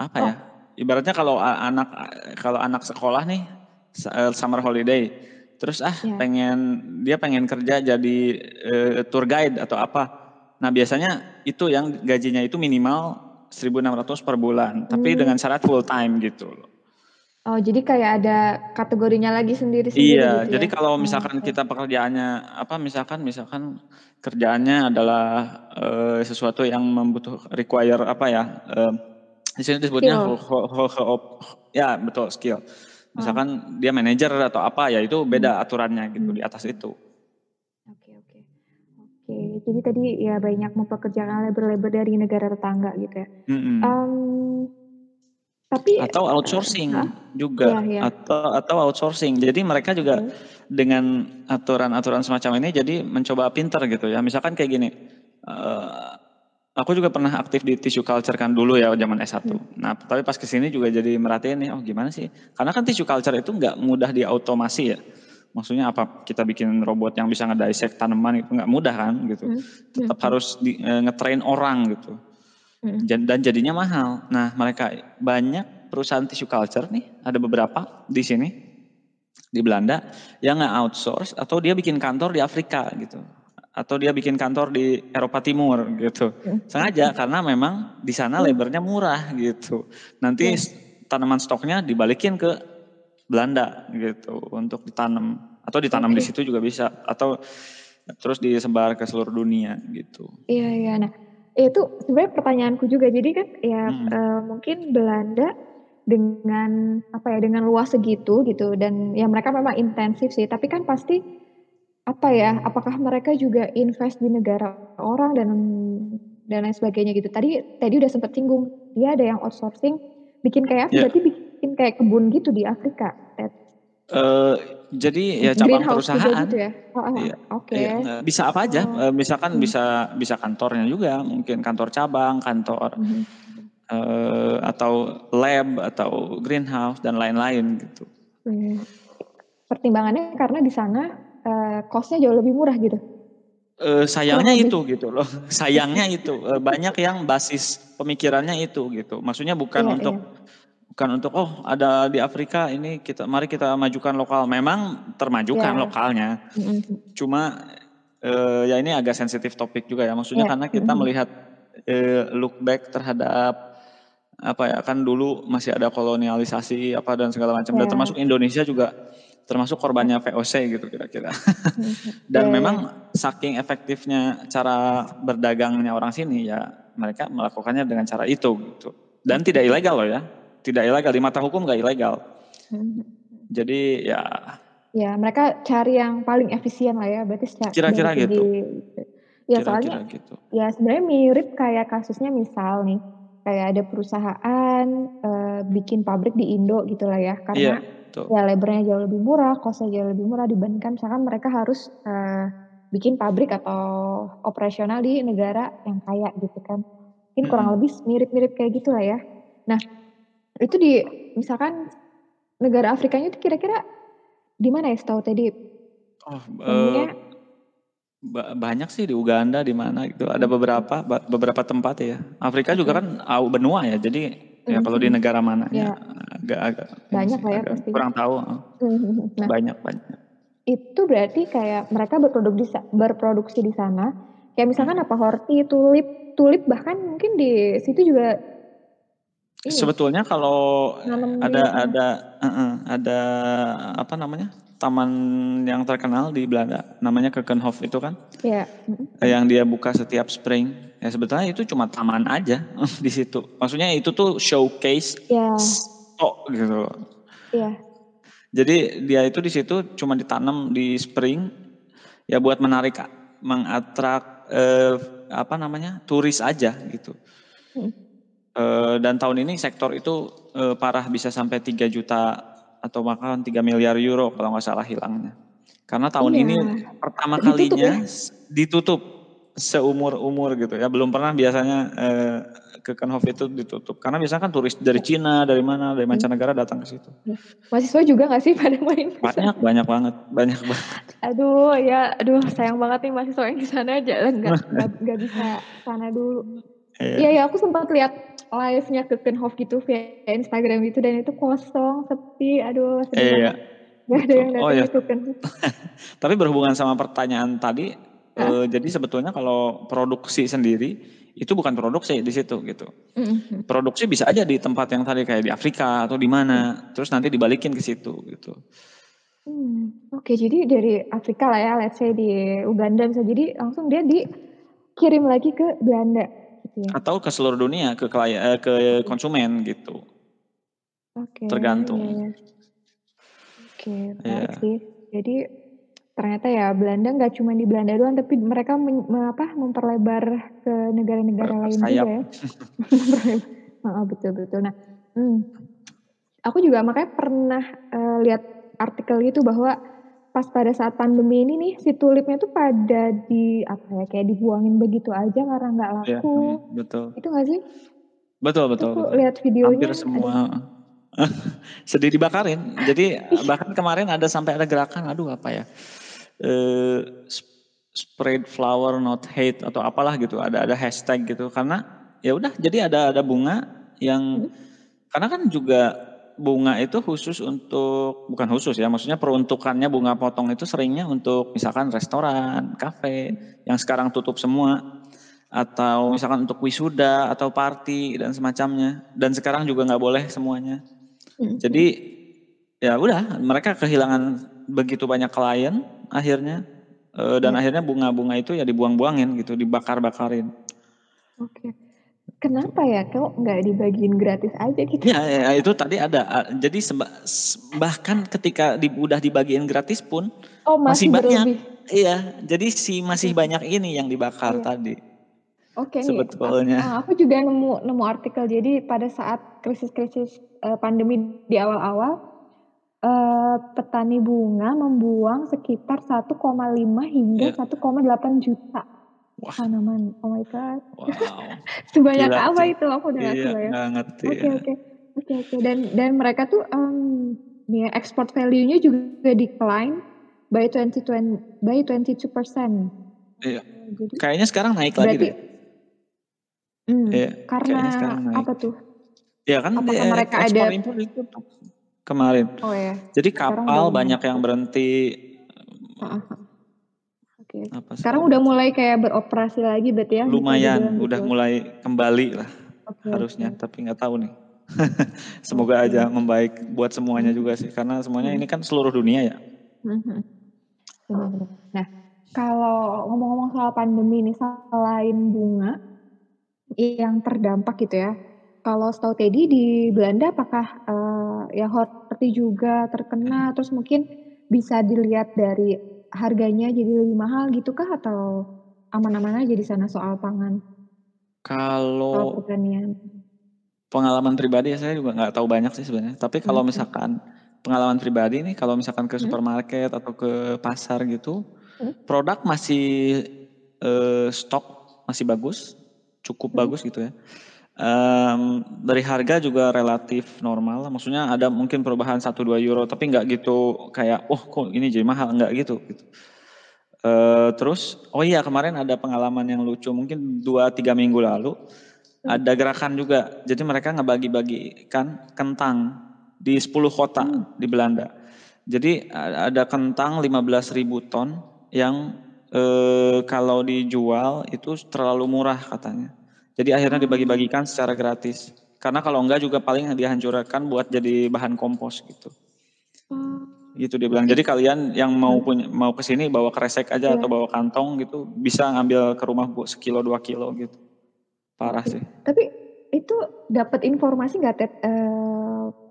apa ya? oh. ya? Ibaratnya kalau anak kalau anak sekolah nih Eh, summer holiday. Terus ah yeah. pengen dia pengen kerja jadi uh, tour guide atau apa. Nah, biasanya itu yang gajinya itu minimal 1.600 per bulan, hmm. tapi dengan syarat full time gitu Oh, jadi kayak ada kategorinya lagi sendiri-sendiri Iya, gitu jadi ya? kalau oh, misalkan oh, kita pekerjaannya apa misalkan misalkan kerjaannya adalah uh, sesuatu yang membutuh require apa ya? Uh, di sini disebutnya ho, ho, ho, ho, ya betul skill. Misalkan hmm. dia manajer atau apa ya itu beda hmm. aturannya gitu hmm. di atas itu. Oke oke oke. Jadi tadi ya banyak mempekerjakan labor-labor dari negara tetangga gitu ya. Hmm. Um, tapi atau outsourcing uh, juga ya, ya. atau atau outsourcing. Jadi mereka juga okay. dengan aturan-aturan semacam ini jadi mencoba pinter gitu ya. Misalkan kayak gini. Uh, Aku juga pernah aktif di tissue culture kan dulu ya zaman S1. Hmm. Nah, tapi pas ke sini juga jadi merhatiin nih, oh gimana sih? Karena kan tissue culture itu nggak mudah diautomasi ya. Maksudnya apa? Kita bikin robot yang bisa ngedisek tanaman itu nggak mudah kan gitu. Hmm. Tetap hmm. harus di, e, ngetrain orang gitu. Hmm. Dan jadinya mahal. Nah, mereka banyak perusahaan tissue culture nih, ada beberapa di sini di Belanda yang nggak outsource atau dia bikin kantor di Afrika gitu atau dia bikin kantor di Eropa Timur gitu. Sengaja karena memang di sana lebarnya murah gitu. Nanti yeah. tanaman stoknya dibalikin ke Belanda gitu untuk ditanam atau ditanam okay. di situ juga bisa atau terus disebar ke seluruh dunia gitu. Iya iya nah itu sebenarnya pertanyaanku juga jadi kan ya hmm. uh, mungkin Belanda dengan apa ya dengan luas segitu gitu dan ya mereka memang intensif sih tapi kan pasti apa ya, apakah mereka juga invest di negara orang dan dan lain sebagainya gitu. Tadi tadi udah sempat singgung, dia ada yang outsourcing bikin kayak yeah. berarti bikin kayak kebun gitu di Afrika. Uh, jadi ya cabang perusahaan. Gitu ya? Oh, oh, iya, Oke. Okay. Iya, bisa apa aja? Oh. Uh, misalkan hmm. bisa bisa kantornya juga, mungkin kantor cabang, kantor hmm. uh, atau lab atau greenhouse dan lain-lain gitu. Hmm. Pertimbangannya karena di sana uh, costnya jauh lebih murah gitu. Uh, (laughs) sayangnya itu gitu loh, sayangnya itu uh, banyak yang basis pemikirannya itu gitu. Maksudnya bukan iya, untuk iya. bukan untuk oh ada di Afrika ini kita mari kita majukan lokal. Memang termajukan yeah. lokalnya, mm-hmm. cuma uh, ya ini agak sensitif topik juga ya. Maksudnya yeah. karena kita mm-hmm. melihat uh, look back terhadap apa ya kan dulu masih ada kolonialisasi apa dan segala macam yeah. dan iya. termasuk Indonesia juga termasuk korbannya VOC gitu kira-kira. (laughs) Dan yeah. memang saking efektifnya cara berdagangnya orang sini ya mereka melakukannya dengan cara itu gitu. Dan tidak ilegal loh ya, tidak ilegal di mata hukum gak ilegal. Jadi ya. Ya mereka cari yang paling efisien lah ya, berarti secara kira-kira gitu. Ya kira-kira soalnya gitu. ya sebenarnya mirip kayak kasusnya misal nih kayak ada perusahaan uh, bikin pabrik di Indo gitu lah ya karena yeah Betul. Ya labornya jauh lebih murah, kosnya jauh lebih murah dibandingkan misalkan mereka harus uh, bikin pabrik atau operasional di negara yang kaya gitu kan. Mungkin hmm. kurang lebih mirip-mirip kayak gitu lah ya. Nah itu di misalkan negara Afrikanya itu kira-kira di mana ya setahu tadi? Oh, uh, Ba banyak sih di Uganda, di mana gitu, ada beberapa beberapa tempat ya. Afrika juga kan au benua ya, jadi ya kalau di negara mananya Iya. agak-agak ini Banyak lah ya agak pastinya. kurang tahu, mhm. Nah Banyak banyak. itu berarti kayak mereka berproduk di sa berproduksi di sana, kayak misalkan Mhm. apa, horti, tulip tulip bahkan mungkin di situ juga ini ya Sebetulnya kalau ada sana? ada heeh, ada apa namanya, taman yang terkenal di Belanda, namanya Keukenhof itu kan. Mhm. Yang dia buka setiap spring, ya sebetulnya itu cuma taman aja (laughs) di situ. Maksudnya itu tuh showcase Iya. stok gitu loh. Iya. Jadi dia itu di situ cuma ditanam di spring, ya buat menarik mengatrak, eee, apa namanya, turis aja gitu. Mhm. Eee, dan tahun ini sektor itu, eee, parah bisa sampai 3.000.000 atau bahkan 3.000.000.000 euro kalau nggak salah hilangnya. Karena tahun Iya, ini pertama ditutup ya? kalinya s ditutup seumur-umur gitu ya, belum pernah biasanya, eee, Keukenhof itu ditutup. Karena biasanya kan turis dari Cina, dari mana, dari Mhm. mancanegara datang ke situ. Mahasiswa juga nggak sih pada main ke? Banyak banyak banget banyak banget. Aduh, ya aduh sayang banget nih mahasiswa yang di sana jalan nggak nggak (laughs) bisa ke sana dulu. Iya Iya. ya aku sempat lihat live-nya Keukenhof gitu via Instagram gitu dan itu kosong, sepi, aduh sedih Iya, ada yang Oh ya, ke Keukenhof. (laughs) tapi berhubungan sama pertanyaan tadi, Eee, jadi sebetulnya kalau produksi sendiri, itu bukan produksi di situ gitu. Mhm mhm. Produksi bisa aja di tempat yang tadi kayak di Afrika atau di mana, terus nanti dibalikin ke situ gitu. Mmm, oke jadi dari Afrika lah ya, let's say di Uganda bisa jadi langsung dia dikirim lagi ke Belanda gitu ya? Atau ke seluruh dunia, ke klien eee, ke konsumen gitu. Oke, Tergantung. iya iya. Oke, menarik Iya. sih. Jadi ternyata ya Belanda nggak cuma di Belanda doang, tapi mereka men me apa, memperlebar ke negara-negara lain sayap. juga ya. (laughs) Heeh, betul betul. Nah, mmm, aku juga makanya pernah, eee, lihat artikel gitu bahwa pas pada saat pandemi ini nih, si tulipnya tuh pada di apa ya, kayak dibuangin begitu aja karena nggak Iya, laku, mhm, betul. gitu nggak sih? Betul Itu betul betul. lihat Hampir videonya semua, aduh. (laughs) heeh. Sedih dibakarin. Jadi (laughs) bahkan kemarin ada sampai ada gerakan, aduh apa ya, sp spread flower not hate atau apalah gitu, ada ada hashtag gitu. Karena ya udah jadi ada ada bunga yang Mhm. karena kan juga bunga itu khusus untuk bukan khusus ya, maksudnya peruntukannya bunga potong itu seringnya untuk misalkan restoran, kafe, yang sekarang tutup semua, atau misalkan untuk wisuda atau party dan semacamnya, dan sekarang juga nggak boleh semuanya. Mhm Jadi, ya udah mereka kehilangan begitu banyak klien akhirnya, eee, dan Iya. akhirnya bunga-bunga itu ya dibuang-buangin gitu, dibakar-bakarin. Oke. Kenapa ya kok nggak dibagiin gratis aja gitu? Iya, ya itu tadi ada, jadi seba bahkan ketika di udah dibagiin gratis pun Oh masih masih banyak. Iya, jadi si masih banyak ini yang dibakar Iya. tadi. Oke nih, Sebetulnya. eee, aku juga nemu nemu artikel. Jadi pada saat krisis-krisis, eee, pandemi di awal-awal, eee, petani bunga membuang sekitar 1,5 hingga Iya. 1,8 juta Wah. tanaman. Oh my god. Wow. (laughs) Sebanyak Gila apa itu? Aku udah Iya, nggak ngerti Oke ya. oke. Oke oke. Dan dan mereka tuh, nih ya export value-nya juga decline by twenty twen by 22%. Iya. Jadi Kayaknya sekarang naik lagi berarti deh. Mmm, Iya, karena naik. apa tuh? Ya kan Apakah e mereka ada ekspor impor ditutup kemarin. Oh ya, Jadi sekarang kapal udah banyak yang berhenti, heeh. Oke. apa Sekarang udah mulai kayak beroperasi lagi berarti ya, Lumayan, udah gitu? mulai kembali lah Oke harusnya, tapi nggak tahu nih. (laughs) Semoga Oke. aja membaik buat semuanya juga sih, karena semuanya ini kan seluruh dunia ya. Mhm mhm. Bener. Nah, kalau ngomong-ngomong soal pandemi nih, selain bunga yang terdampak gitu ya, kalau setahu Teddy di Belanda apakah, eee, ya horti juga terkena, Mhm. terus mungkin bisa dilihat dari harganya jadi lebih mahal gitu kah atau aman-aman aja di sana soal pangan? Kalau pertanian. pengalaman pribadi ya saya juga nggak tahu banyak sih sebenarnya. Tapi kalau Mhm. misalkan pengalaman pribadi nih, kalau misalkan ke Mhm. supermarket atau ke pasar gitu, Mhm. produk masih, eee, stok masih bagus, cukup Mhm. bagus gitu ya. Mmm, dari harga juga relatif normal maksudnya ada mungkin perubahan 1, 2 euro, tapi nggak gitu kayak, "Oh kok ini jadi mahal?" Nggak gitu gitu. Uh, terus, oh iya kemarin ada pengalaman yang lucu, mungkin dua tiga minggu lalu hmm. ada gerakan juga. Jadi mereka ngebagi-bagikan kentang di 10 kota hmm. di Belanda. Jadi ada kentang 15 ribu ton yang uh, kalau dijual itu terlalu murah katanya. Jadi akhirnya dibagi-bagikan secara gratis. Karena kalau enggak juga paling dihancurkan buat jadi bahan kompos gitu. Hmm gitu dia bilang. Jadi kalian yang mau punya mau ke sini bawa kresek aja yeah. atau bawa kantong gitu bisa ngambil ke rumah bu sekilo dua kilo gitu. Parah sih. Tapi itu dapat informasi nggak Ted uh,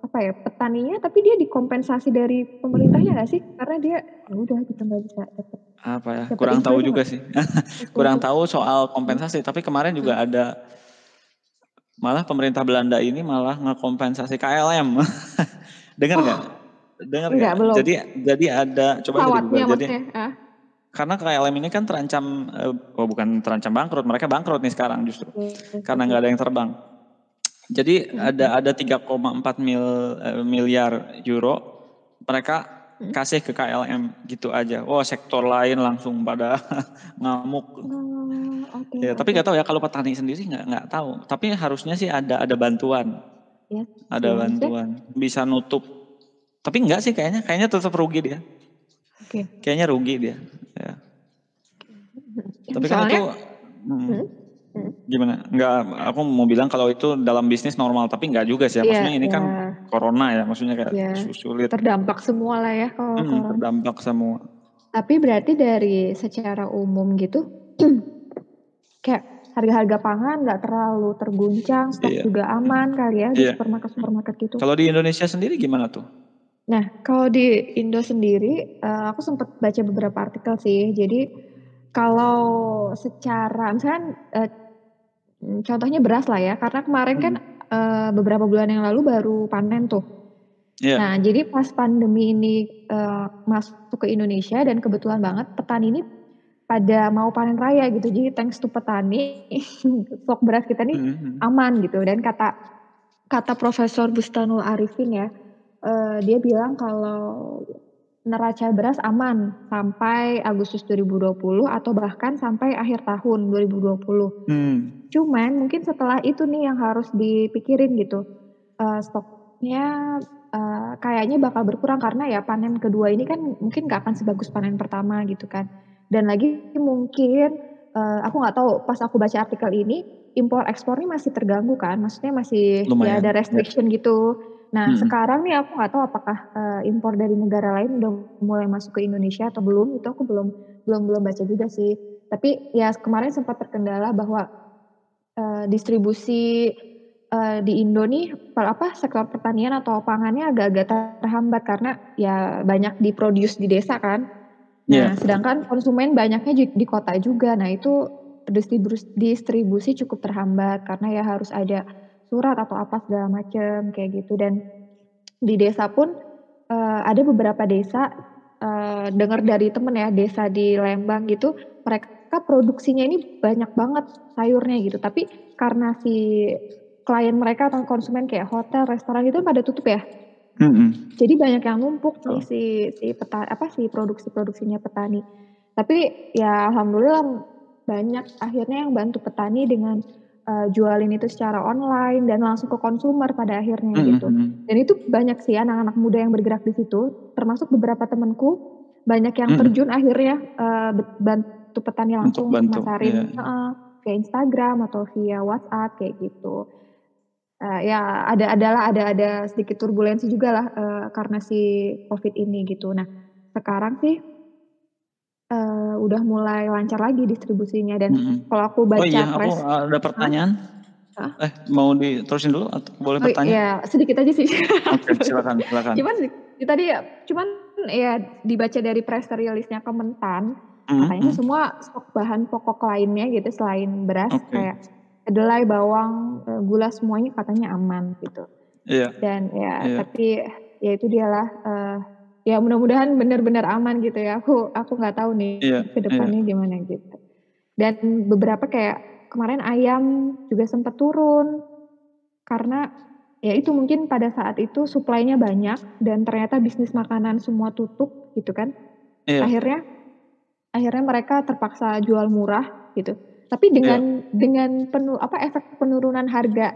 apa ya petaninya tapi dia dikompensasi dari pemerintahnya nggak sih? Karena dia ya udah kita gitu, nggak bisa dapat. Apa ya? Dapet kurang tahu juga sih. (laughs) kurang tahu soal kompensasi. Tapi kemarin juga hmm. ada malah pemerintah Belanda ini malah ngekompensasi KLM. (laughs) Dengar nggak? Oh Dengar belum. Jadi jadi ada coba Pesawatnya jadi ah. karena KLM ini kan terancam uh, oh bukan terancam bangkrut, mereka bangkrut nih sekarang justru. Hmm. Karena nggak ada yang terbang. Jadi hmm. ada ada 3,4 mil uh, miliar euro mereka hmm. kasih ke KLM gitu aja. Oh, sektor lain langsung pada (laughs) ngamuk. Hmm, okay, ya, okay. tapi nggak tahu ya kalau petani sendiri nggak nggak tahu. Tapi harusnya sih ada ada bantuan. Ya, ada bantuan. Bisa nutup tapi enggak sih kayaknya, kayaknya tetap rugi dia. Oke. Okay. Kayaknya rugi dia. Ya. Okay. Tapi kan itu hmm, hmm, hmm. Gimana? Enggak, aku mau bilang kalau itu dalam bisnis normal, tapi enggak juga sih. Ya. Maksudnya yeah, ini yeah. kan iya. corona ya, maksudnya kayak yeah. sulit. Terdampak semua lah ya kalau hmm, corona. Terdampak semua. Tapi berarti dari secara umum gitu, (clears throat) kayak harga-harga pangan nggak terlalu terguncang, stok yeah. juga aman kali ya di yeah. supermarket supermarket gitu. Kalau di Indonesia sendiri gimana tuh? Nah, kalau di Indo sendiri, uh, aku sempat baca beberapa artikel sih. Jadi kalau secara misalnya uh, contohnya beras lah ya, karena kemarin kan uh, beberapa bulan yang lalu baru panen tuh. Yeah. Nah, jadi pas pandemi ini uh, masuk ke Indonesia dan kebetulan banget petani ini pada mau panen raya gitu. Jadi thanks to petani, (laughs) stok beras kita nih mm -hmm. aman gitu. Dan kata kata Profesor Bustanul Arifin ya, uh, dia bilang kalau neraca beras aman sampai Agustus 2020 atau bahkan sampai akhir tahun 2020. Hmm. Cuman mungkin setelah itu nih yang harus dipikirin gitu. Uh, stoknya uh, kayaknya bakal berkurang karena ya panen kedua ini kan mungkin gak akan sebagus panen pertama gitu kan. Dan lagi mungkin uh, aku nggak tahu pas aku baca artikel ini impor ekspor ini masih terganggu kan. Maksudnya masih ya Lumayan. ya ada restriction ya. gitu Nah hmm. sekarang nih aku nggak tahu apakah uh, impor dari negara lain udah mulai masuk ke Indonesia atau belum itu aku belum belum belum baca juga sih. Tapi ya kemarin sempat terkendala bahwa uh, distribusi uh, di Indo nih apa sektor pertanian atau pangannya agak-agak terhambat karena ya banyak diproduce di desa kan. Nah yeah. sedangkan konsumen banyaknya di, di kota juga. Nah itu distribusi, distribusi cukup terhambat karena ya harus ada surat atau apa segala macam kayak gitu. Dan di desa pun uh, ada beberapa desa uh, dengar dari temen ya desa di Lembang gitu mereka produksinya ini banyak banget sayurnya gitu. Tapi karena si klien mereka atau konsumen kayak hotel restoran itu pada tutup ya? Mm-hmm. jadi banyak yang numpuk nih si si peta apa si produksi produksinya petani. Tapi ya alhamdulillah banyak akhirnya yang bantu petani dengan uh, jualin itu secara online dan langsung ke konsumer pada akhirnya mm -hmm. gitu. Dan itu banyak sih anak-anak muda yang bergerak di situ, termasuk beberapa temanku banyak yang mm. terjun akhirnya uh, bantu petani langsung masarin yeah. uh, via Instagram atau via WhatsApp kayak gitu. Uh, ya ada adalah ada ada sedikit turbulensi juga lah uh, karena si COVID ini gitu. Nah sekarang sih uh, udah mulai lancar lagi distribusinya dan mm -hmm. kalau aku baca Oh iya, press, aku ada pertanyaan. Hah? Eh, mau diterusin dulu atau boleh oh, bertanya? Iya, sedikit aja sih. Oke, silakan, silakan. Cuman tadi ya, cuman ya dibaca dari press release-nya Kementan, mm -hmm. katanya semua stok bahan pokok lainnya gitu selain beras okay. kayak kedelai, bawang, eh, gula semuanya katanya aman gitu. Iya. Dan ya, yeah. tapi ya itu dialah uh, ya mudah-mudahan benar-benar aman gitu ya. Aku aku nggak tahu nih yeah, ke depannya yeah. gimana gitu. Dan beberapa kayak kemarin ayam juga sempat turun karena ya itu mungkin pada saat itu suplainya banyak dan ternyata bisnis makanan semua tutup gitu kan. Yeah. Akhirnya akhirnya mereka terpaksa jual murah gitu. Tapi dengan yeah. dengan penuh apa efek penurunan harga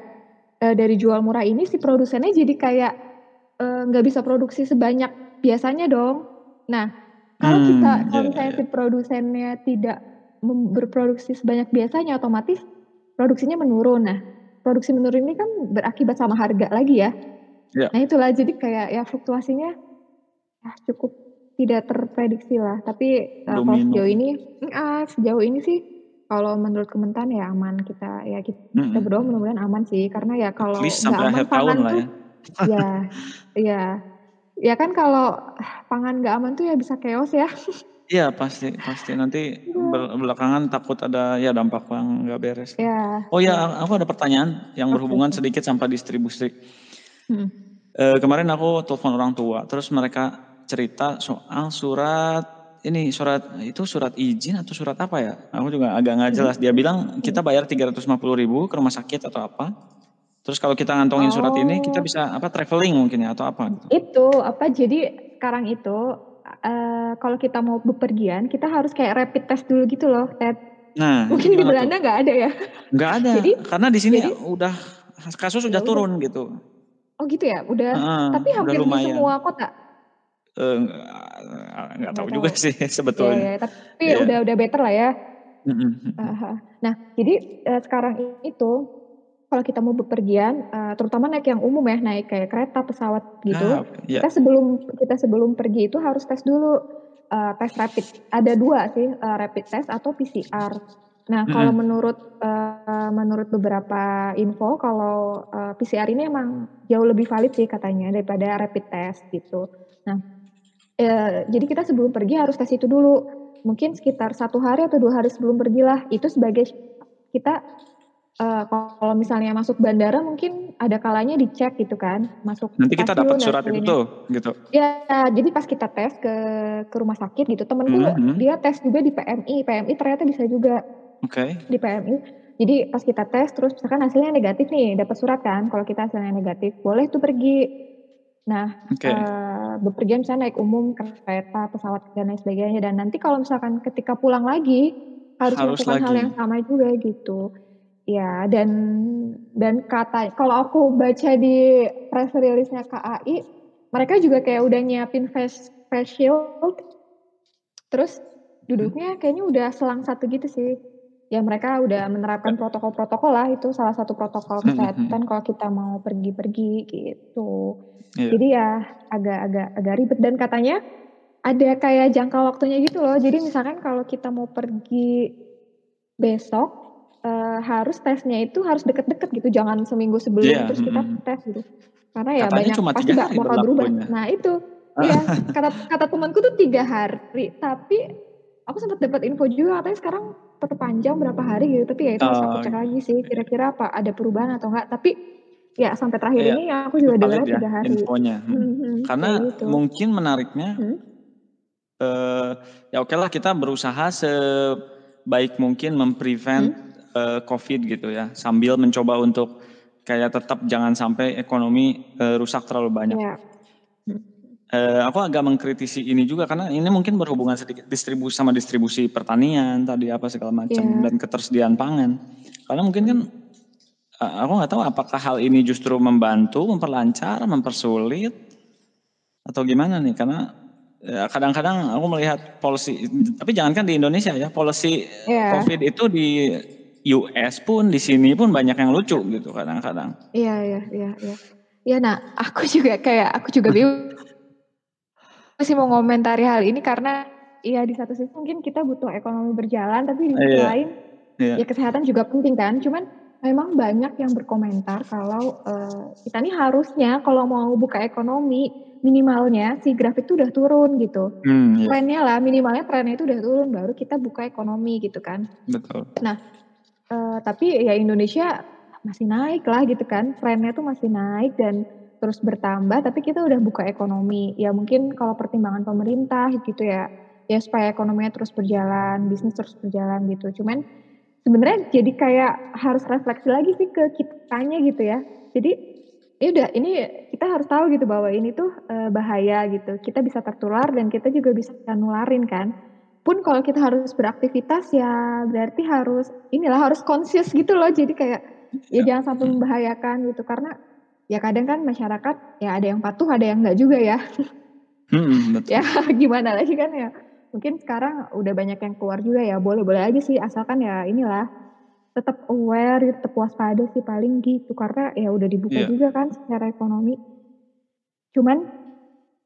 uh, dari jual murah ini si produsennya jadi kayak nggak uh, bisa produksi sebanyak biasanya dong. Nah, kalau hmm, kita kalau yeah, misalnya yeah. si produsennya tidak berproduksi sebanyak biasanya otomatis produksinya menurun. Nah, produksi menurun ini kan berakibat sama harga lagi ya. Yeah. Nah, itulah jadi kayak ya fluktuasinya ya cukup tidak terprediksi lah. Tapi uh, kalau sejauh ini, uh, sejauh ini sih kalau menurut Kementan ya aman kita ya kita, mm -hmm. kita berdoa mudah-mudahan aman sih karena ya kalau nggak aman pangan tuh ya. (laughs) ya ya ya kan kalau pangan nggak aman tuh ya bisa chaos ya. Iya pasti pasti nanti ya. belakangan takut ada ya dampak yang nggak beres. Ya. Oh ya aku ada pertanyaan yang berhubungan sedikit sampai distribusi. Hmm. E, kemarin aku telepon orang tua terus mereka cerita soal surat ini surat itu surat izin atau surat apa ya? Aku juga agak nggak jelas. Dia bilang kita bayar 350 ribu ke rumah sakit atau apa. Terus kalau kita ngantongin oh. surat ini kita oh. bisa apa traveling mungkin ya atau apa? Gitu. Itu apa? Jadi sekarang itu uh, kalau kita mau bepergian kita harus kayak rapid test dulu gitu loh, Ted. Nah, mungkin di Belanda nggak ada ya? Nggak ada. (laughs) jadi, karena di sini jadi, udah kasus sudah ya turun gitu. Oh gitu ya, udah. Uh, tapi hampir di semua kota. Eh, nggak tahu juga sih (laughs) sebetulnya. Ya, ya, tapi yeah. udah udah better lah ya. uh, nah, jadi uh, sekarang itu kalau kita mau bepergian, uh, terutama naik yang umum ya, naik kayak kereta, pesawat gitu, ah, yeah. kita sebelum kita sebelum pergi itu harus tes dulu uh, tes rapid. Ada dua sih, uh, rapid test atau PCR. Nah, mm-hmm. kalau menurut uh, menurut beberapa info, kalau uh, PCR ini emang jauh lebih valid sih katanya daripada rapid test gitu. Nah, e, jadi kita sebelum pergi harus tes itu dulu. Mungkin sekitar satu hari atau dua hari sebelum pergilah. Itu sebagai kita e, kalau misalnya masuk bandara mungkin ada kalanya dicek gitu kan, masuk. Nanti kita dapat surat itu tuh, gitu. Ya, jadi pas kita tes ke ke rumah sakit gitu, temenku mm -hmm. dia tes juga di PMI, PMI ternyata bisa juga. Oke. Okay. Di PMI. Jadi pas kita tes terus misalkan hasilnya negatif nih, dapat surat kan. Kalau kita hasilnya negatif, boleh tuh pergi Nah, okay. uh, eh, bepergian misalnya naik umum, kereta, pesawat dan lain sebagainya. Dan nanti kalau misalkan ketika pulang lagi harus, harus melakukan lagi. hal yang sama juga gitu. Ya, dan dan kata kalau aku baca di press release-nya KAI, mereka juga kayak udah nyiapin face face shield. Terus duduknya kayaknya udah selang satu gitu sih. Ya mereka udah menerapkan protokol-protokol lah itu salah satu protokol kesehatan kalau kita mau pergi-pergi gitu. Yeah. Jadi ya agak-agak agak ribet dan katanya ada kayak jangka waktunya gitu loh. Jadi misalkan kalau kita mau pergi besok uh, harus tesnya itu harus deket-deket gitu, jangan seminggu sebelum yeah. terus kita tes gitu. Karena ya katanya banyak cuma pasti nggak bakal berubah. Nah itu, ya kata kata temanku tuh tiga hari. Tapi aku sempat dapat info juga katanya sekarang perpanjang berapa hari gitu. Tapi ya itu harus aku oh, cek lagi sih. Kira-kira apa ada perubahan atau enggak? Tapi Ya sampai terakhir ya, ini aku juga dengar ya, tiga hari. Infonya. Hmm. Hmm, hmm Karena gitu. mungkin menariknya, hmm? uh, ya oke lah kita berusaha sebaik mungkin memprevent hmm? Uh, COVID gitu ya, sambil mencoba untuk kayak tetap jangan sampai ekonomi uh, rusak terlalu banyak. Ya. Uh, aku agak mengkritisi ini juga karena ini mungkin berhubungan sedikit distribusi sama distribusi pertanian tadi apa segala macam yeah. dan ketersediaan pangan. Karena mungkin kan aku nggak tahu apakah hal ini justru membantu, memperlancar, mempersulit atau gimana nih? Karena ya, kadang-kadang aku melihat policy, tapi jangankan di Indonesia ya, policy yeah. COVID itu di US pun di sini pun banyak yang lucu gitu kadang-kadang. Iya iya iya iya. Iya nah aku juga kayak aku juga (laughs) bingung masih mau ngomentari hal ini karena iya di satu sisi mungkin kita butuh ekonomi berjalan tapi di sisi yeah. lain yeah. ya kesehatan juga penting kan. Cuman memang banyak yang berkomentar kalau uh, kita nih harusnya kalau mau buka ekonomi minimalnya si grafik itu udah turun gitu. Hmm, iya. Trennya lah minimalnya trennya itu udah turun baru kita buka ekonomi gitu kan. Betul. Nah, uh, tapi ya Indonesia masih naik lah gitu kan. Trennya tuh masih naik dan terus bertambah tapi kita udah buka ekonomi. Ya mungkin kalau pertimbangan pemerintah gitu ya ya supaya ekonominya terus berjalan, bisnis terus berjalan gitu. Cuman sebenarnya jadi kayak harus refleksi lagi sih ke kitanya gitu ya. Jadi ya udah ini kita harus tahu gitu bahwa ini tuh e, bahaya gitu. Kita bisa tertular dan kita juga bisa nularin kan. Pun kalau kita harus beraktivitas ya berarti harus inilah harus conscious gitu loh. Jadi kayak ya, ya jangan sampai membahayakan gitu. Karena ya kadang kan masyarakat ya ada yang patuh ada yang enggak juga ya. Hmm, (laughs) betul. ya gimana lagi kan ya. Mungkin sekarang udah banyak yang keluar juga ya. Boleh-boleh aja sih asalkan ya inilah tetap aware tetap waspada sih paling gitu. Karena ya udah dibuka yeah. juga kan secara ekonomi. Cuman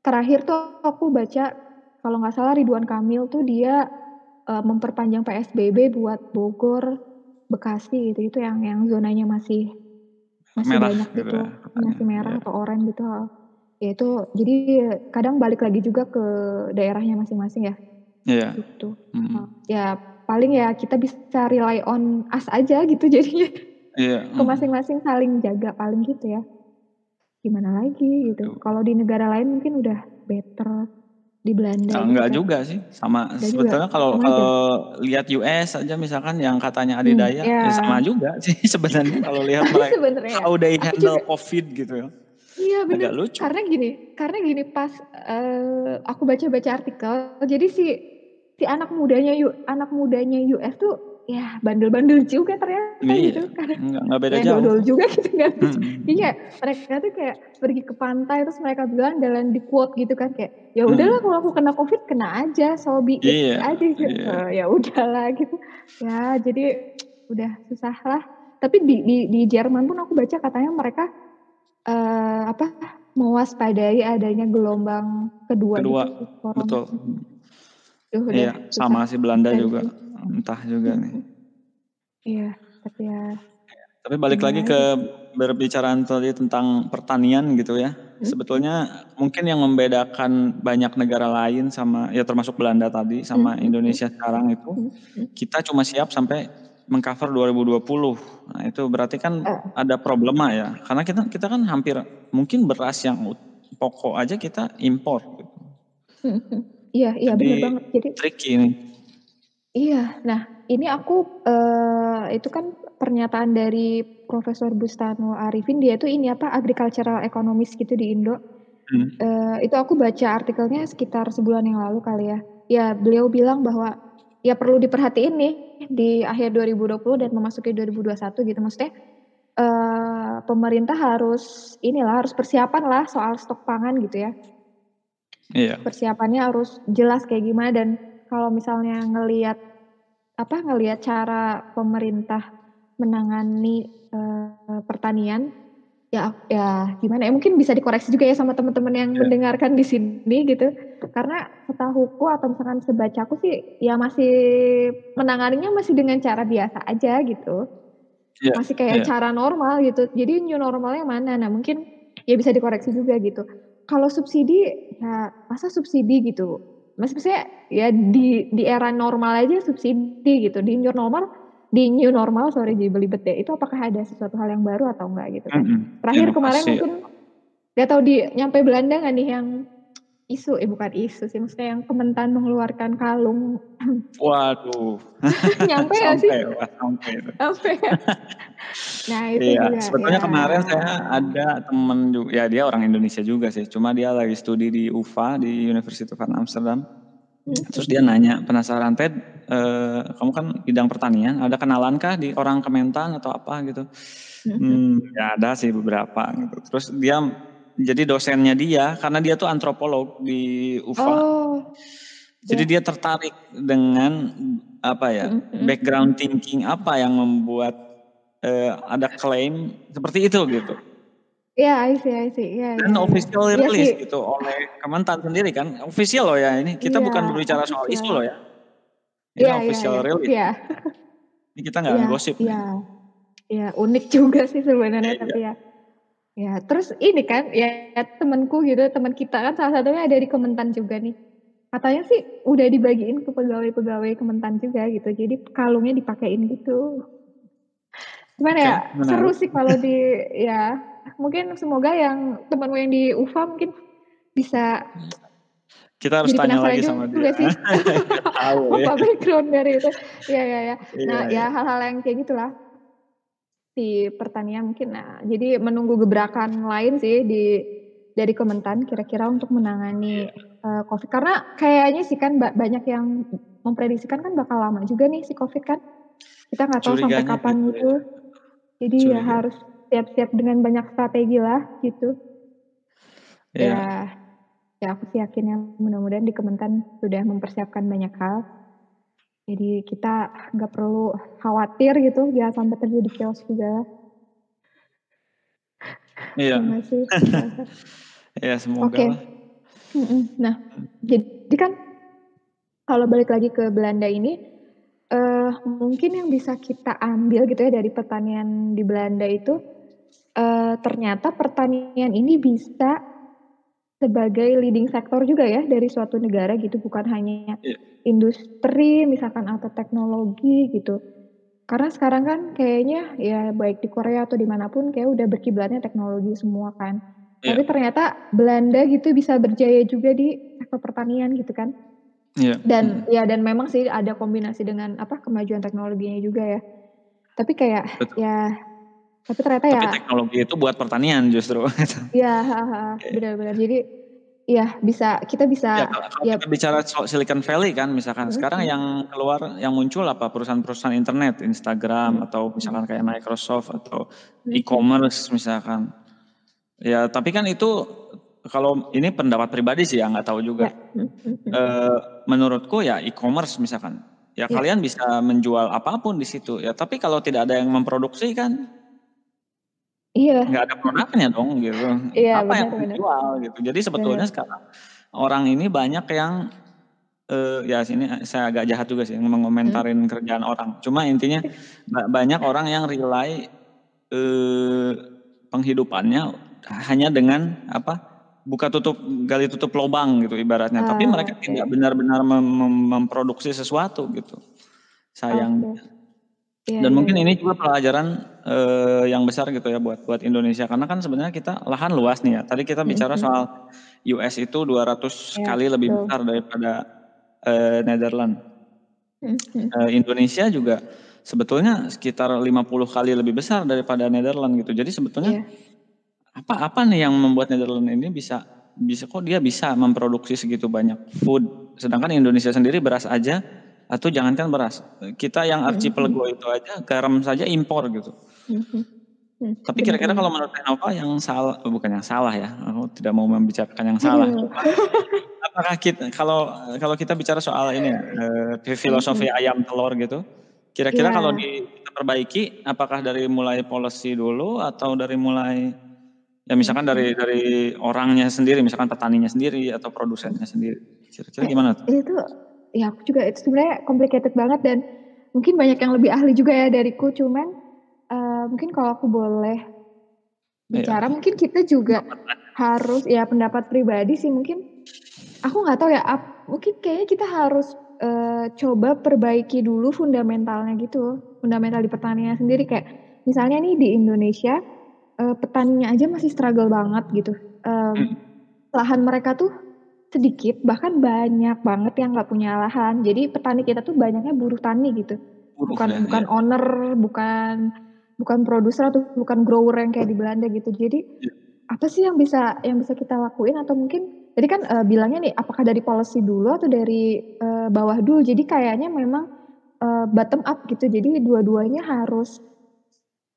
terakhir tuh aku baca kalau nggak salah Ridwan Kamil tuh dia uh, memperpanjang PSBB buat Bogor, Bekasi gitu itu yang yang zonanya masih masih merah, banyak gitu, gitu masih merah ya. atau oranye gitu. Ya itu jadi kadang balik lagi juga ke daerahnya masing-masing ya. Iya. Gitu. Hmm. Ya paling ya kita bisa rely on us aja gitu (laughs) jadinya. Iya. Ke masing-masing saling jaga paling gitu ya gimana lagi gitu. Kalau di negara lain mungkin udah better di Belanda. Nah, enggak gitu. juga sih, sama enggak sebetulnya kalau kalau lihat US aja misalkan yang katanya hmm, adidaya, hmm, ya. ya sama juga (laughs) sih sebenarnya kalau lihat (laughs) mereka how they handle juga, COVID gitu ya. Iya benar. Karena gini, karena gini pas uh, aku baca-baca artikel, jadi si si anak mudanya anak mudanya US tuh ya bandel-bandel juga ternyata iya, gitu kan. nggak, nggak beda ya, jauh. juga gitu kan. Hmm. iya mereka tuh kayak pergi ke pantai terus mereka bilang jalan di quote gitu kan kayak ya udahlah hmm. kalau aku kena covid kena aja sobi iya, aja gitu. iya. Ya udahlah gitu. Ya jadi udah susah lah tapi di, di di Jerman pun aku baca katanya mereka uh, apa mewaspadai adanya gelombang kedua, kedua. gitu, betul Duh, iya sama si Belanda juga entah juga nih. Iya, tapi ya. Tapi balik lagi ke berbicara tadi tentang pertanian gitu ya. Hmm? Sebetulnya mungkin yang membedakan banyak negara lain sama ya termasuk Belanda tadi sama hmm. Indonesia sekarang itu hmm. kita cuma siap sampai mengcover 2020. Nah, itu berarti kan uh. ada problema ya. Karena kita kita kan hampir mungkin beras yang pokok aja kita impor gitu. Iya, iya benar banget. Jadi tricky ini. Iya, nah ini aku uh, itu kan pernyataan dari Profesor Bustano Arifin dia tuh ini apa agricultural economist gitu di Indo. Hmm. Uh, itu aku baca artikelnya sekitar sebulan yang lalu kali ya. Ya beliau bilang bahwa ya perlu diperhatiin nih di akhir 2020 dan memasuki 2021 gitu maksudnya uh, pemerintah harus inilah harus persiapan lah soal stok pangan gitu ya. Iya. Persiapannya harus jelas kayak gimana dan kalau misalnya ngelihat apa ngelihat cara pemerintah menangani uh, pertanian ya ya gimana ya mungkin bisa dikoreksi juga ya sama teman-teman yang yeah. mendengarkan di sini gitu karena setahuku atau misalkan sebacaku sih ya masih menanganinya masih dengan cara biasa aja gitu yeah. masih kayak yeah. cara normal gitu jadi new normalnya mana nah mungkin ya bisa dikoreksi juga gitu kalau subsidi ya masa subsidi gitu? Maksudnya ya di di era normal aja subsidi gitu. Di new normal di new normal sorry jadi belibet ya itu apakah ada sesuatu hal yang baru atau enggak gitu kan? Mm -hmm. terakhir kemarin mungkin nggak tahu di nyampe Belanda nggak nih yang isu eh bukan isu sih maksudnya yang Kementan mengeluarkan kalung. (clears throat) Waduh. (laughs) Nyampe ya sih? Sampai sampai (laughs) nah itu iya, juga sebetulnya ya. kemarin saya ada temen juga ya dia orang Indonesia juga sih cuma dia lagi studi di UVA di University of Amsterdam. Hmm. terus dia nanya penasaran Ted eh, kamu kan bidang pertanian ada kenalan kah di orang Kementan atau apa gitu? Hmm, hmm ya ada sih beberapa gitu. Terus dia jadi dosennya dia karena dia tuh antropolog di UVA. Oh. Jadi yeah. dia tertarik dengan apa ya mm-hmm. background thinking apa yang membuat uh, ada klaim seperti itu gitu. Iya, yeah, I see, I see. Yeah, Dan yeah, official yeah. release yeah, gitu oleh Kementan sendiri kan, official loh ya ini. Kita yeah, bukan berbicara soal isu loh ya. Ini yeah, official yeah, release. Yeah. Ini kita nggak yeah, gosip. Iya, yeah. yeah, unik juga sih sebenarnya yeah, tapi yeah. ya. Ya, terus ini kan ya temanku gitu, teman kita kan salah satunya ada di Kementan juga nih. Katanya sih udah dibagiin ke pegawai-pegawai Kementan juga gitu. Jadi kalungnya dipakein gitu. Gimana ya? Seru sih kalau di ya mungkin semoga yang temanmu yang di UFA mungkin bisa kita harus tanya lagi sama dia. Sih. (laughs) Tahu ya. (laughs) background dari itu. Ya ya ya. Nah, iya, ya iya. hal-hal yang kayak gitulah di pertanian mungkin. Nah, jadi menunggu gebrakan lain sih di dari Kementan kira-kira untuk menangani uh, COVID. Karena kayaknya sih kan banyak yang memprediksikan kan bakal lama juga nih si COVID kan. Kita nggak tahu sampai kapan gitu. gitu. Jadi ya Curiga. ya harus siap-siap dengan banyak strategi lah gitu. Yeah. Ya, ya aku sih yakin ya mudah-mudahan di Kementan sudah mempersiapkan banyak hal. Jadi kita nggak perlu khawatir gitu, jangan sampai terjadi chaos juga. Iya. Iya (laughs) semoga. Oke. Okay. Nah, jadi kan kalau balik lagi ke Belanda ini, uh, mungkin yang bisa kita ambil gitu ya dari pertanian di Belanda itu, uh, ternyata pertanian ini bisa sebagai leading sektor juga ya dari suatu negara gitu, bukan hanya yeah. industri misalkan atau teknologi gitu. Karena sekarang kan kayaknya ya baik di Korea atau di mana pun kayak udah berkiblatnya teknologi semua kan. Yeah. Tapi ternyata Belanda gitu bisa berjaya juga di sektor pertanian gitu kan. Yeah. Dan hmm. ya dan memang sih ada kombinasi dengan apa kemajuan teknologinya juga ya. Tapi kayak Betul. ya tapi ternyata tapi ya teknologi itu buat pertanian justru. (laughs) Iya, benar-benar. Jadi Iya bisa kita bisa ya, kalau ya. kita bicara Silicon Valley kan misalkan hmm. sekarang yang keluar yang muncul apa perusahaan-perusahaan internet Instagram hmm. atau misalkan kayak Microsoft atau hmm. e-commerce misalkan ya tapi kan itu kalau ini pendapat pribadi sih ya nggak tahu juga ya. e, menurutku ya e-commerce misalkan ya, ya kalian bisa menjual apa pun di situ ya tapi kalau tidak ada yang memproduksi kan Iya. Nggak ada produknya dong gitu. Iya, Apa benar, yang benar. dijual gitu. Jadi sebetulnya benar. sekarang orang ini banyak yang uh, ya sini saya agak jahat juga sih mengomentarin hmm. kerjaan orang. Cuma intinya banyak orang yang rely uh, penghidupannya hanya dengan apa? buka tutup gali tutup lubang gitu ibaratnya. Ah, Tapi mereka okay. tidak benar-benar mem memproduksi sesuatu gitu. Sayang. Okay. Yeah, Dan yeah, mungkin yeah. ini juga pelajaran uh, yang besar gitu ya buat buat Indonesia karena kan sebenarnya kita lahan luas nih ya. Tadi kita bicara mm -hmm. soal US itu 200 yeah, kali lebih so. besar daripada uh, Netherlands. Mm -hmm. uh, Indonesia juga sebetulnya sekitar 50 kali lebih besar daripada Netherlands gitu. Jadi sebetulnya yeah. apa apa nih yang membuat Netherlands ini bisa bisa kok dia bisa memproduksi segitu banyak food sedangkan Indonesia sendiri beras aja atau jangankan beras. Kita yang archipelago itu aja garam saja impor gitu. Tapi kira-kira kalau menurut Nova yang salah oh, bukan yang salah ya. Aku tidak mau membicarakan yang salah. Apakah kita kalau kalau kita bicara soal ini eh, filosofi ayam telur gitu kira-kira yeah. kalau di, kita perbaiki apakah dari mulai policy dulu atau dari mulai ya misalkan dari dari orangnya sendiri misalkan petaninya sendiri atau produsennya sendiri kira-kira gimana tuh? itu ya aku juga itu sebenarnya complicated banget dan mungkin banyak yang lebih ahli juga ya dariku. Cuman uh, mungkin kalau aku boleh bicara yeah. mungkin kita juga harus ya pendapat pribadi sih. Mungkin aku nggak tahu ya ap, mungkin kayaknya kita harus uh, coba perbaiki dulu fundamentalnya gitu fundamental di pertanian sendiri. Kayak misalnya nih di Indonesia uh, petaninya aja masih struggle banget gitu. Um, lahan mereka tuh sedikit bahkan banyak banget yang nggak punya lahan. Jadi petani kita tuh banyaknya buruh tani gitu. Bukan ya, bukan ya. owner bukan bukan produser atau bukan grower yang kayak di Belanda gitu. Jadi ya. apa sih yang bisa yang bisa kita lakuin? Atau mungkin jadi kan uh, bilangnya nih apakah dari policy dulu atau dari uh, bawah dulu? Jadi kayaknya memang uh, bottom up gitu. Jadi dua-duanya harus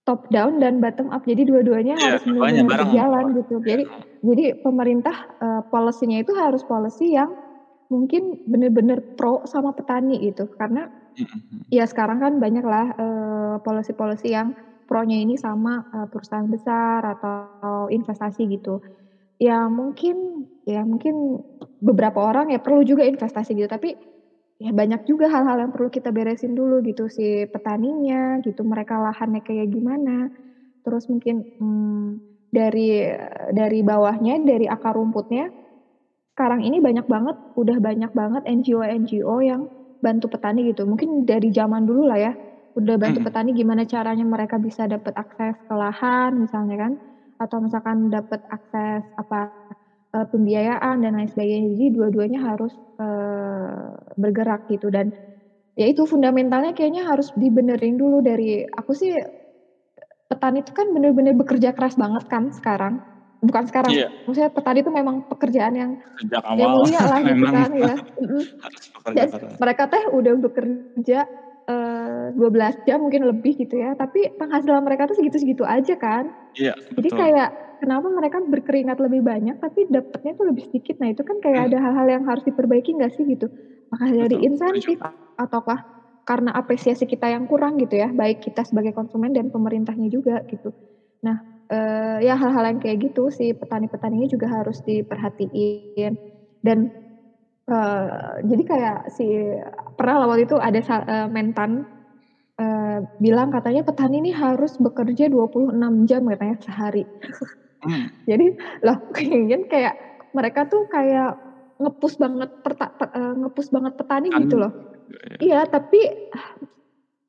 top down dan bottom up. Jadi dua-duanya ya, harus benar-benar berjalan gitu. Jadi jadi pemerintah uh, policy-nya itu harus policy yang mungkin benar-benar pro sama petani gitu. Karena mm-hmm. ya sekarang kan banyak lah uh, policy-policy yang pro-nya ini sama uh, perusahaan besar atau investasi gitu. Ya mungkin ya mungkin beberapa orang ya perlu juga investasi gitu. Tapi ya banyak juga hal-hal yang perlu kita beresin dulu gitu si petaninya gitu mereka lahannya kayak gimana. Terus mungkin hmm, dari dari bawahnya dari akar rumputnya sekarang ini banyak banget udah banyak banget NGO NGO yang bantu petani gitu. Mungkin dari zaman dulu lah ya udah bantu petani gimana caranya mereka bisa dapat akses ke lahan misalnya kan atau misalkan dapat akses apa uh, pembiayaan dan lain sebagainya. Jadi dua-duanya harus uh, bergerak gitu dan ya itu fundamentalnya kayaknya harus dibenerin dulu dari aku sih petani itu kan bener-bener bekerja keras banget kan sekarang bukan sekarang. Iya. Maksudnya petani itu memang pekerjaan yang Sejak yang awal mulia lah gitu (laughs) kan ya. Harus bekerja Dan keras. mereka teh udah bekerja eh, 12 jam mungkin lebih gitu ya. Tapi penghasilan mereka tuh segitu-segitu aja kan. Iya, Jadi betul. kayak kenapa mereka berkeringat lebih banyak tapi dapatnya tuh lebih sedikit. Nah itu kan kayak Hmm. ada hal-hal yang harus diperbaiki nggak sih gitu. Maka dari Betul, insentif setuju. ataukah karena apresiasi kita yang kurang gitu ya, baik kita sebagai konsumen dan pemerintahnya juga gitu. Nah eh, ya hal-hal yang kayak gitu si petani-petaninya juga harus diperhatiin dan eh, jadi kayak si pernah waktu itu ada eh, mentan eh, bilang katanya petani ini harus bekerja 26 jam katanya sehari. Hmm, Jadi loh (laughs) kayaknya kayak mereka tuh kayak ngepus banget perta, pe- eh, ngepus banget petani Petani. gitu loh. Iya. Iya, tapi ah,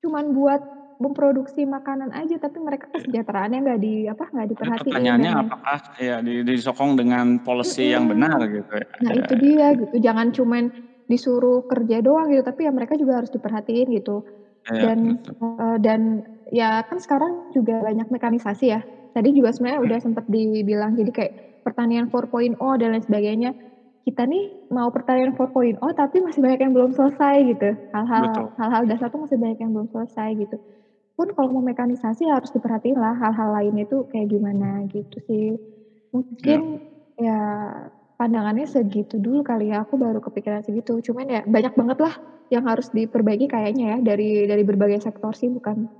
cuman buat memproduksi makanan aja tapi mereka kesejahteraannya nggak di apa nggak Jadi diperhatiin pertanyaannya lain- apakah ya di- disokong dengan policy yang Mm-mm. benar gitu ya. Nah Ya, itu dia gitu, jangan cuman disuruh kerja doang gitu, tapi ya mereka juga harus diperhatiin gitu. ya, Dan betul. eh, dan ya kan sekarang juga banyak mekanisasi ya. Tadi juga sebenarnya udah sempat dibilang jadi kayak pertanian 4.0 dan lain sebagainya. Kita nih mau pertanian 4.0 tapi masih banyak yang belum selesai gitu. Hal-hal Betul. hal-hal dasar tuh masih banyak yang belum selesai gitu. Pun kalau mau mekanisasi harus diperhatiin lah hal-hal lainnya itu kayak gimana gitu sih. Mungkin ya pandangannya segitu dulu kali ya. Aku baru kepikiran segitu. Cuman ya banyak banget lah yang harus diperbaiki kayaknya ya dari dari berbagai sektor sih bukan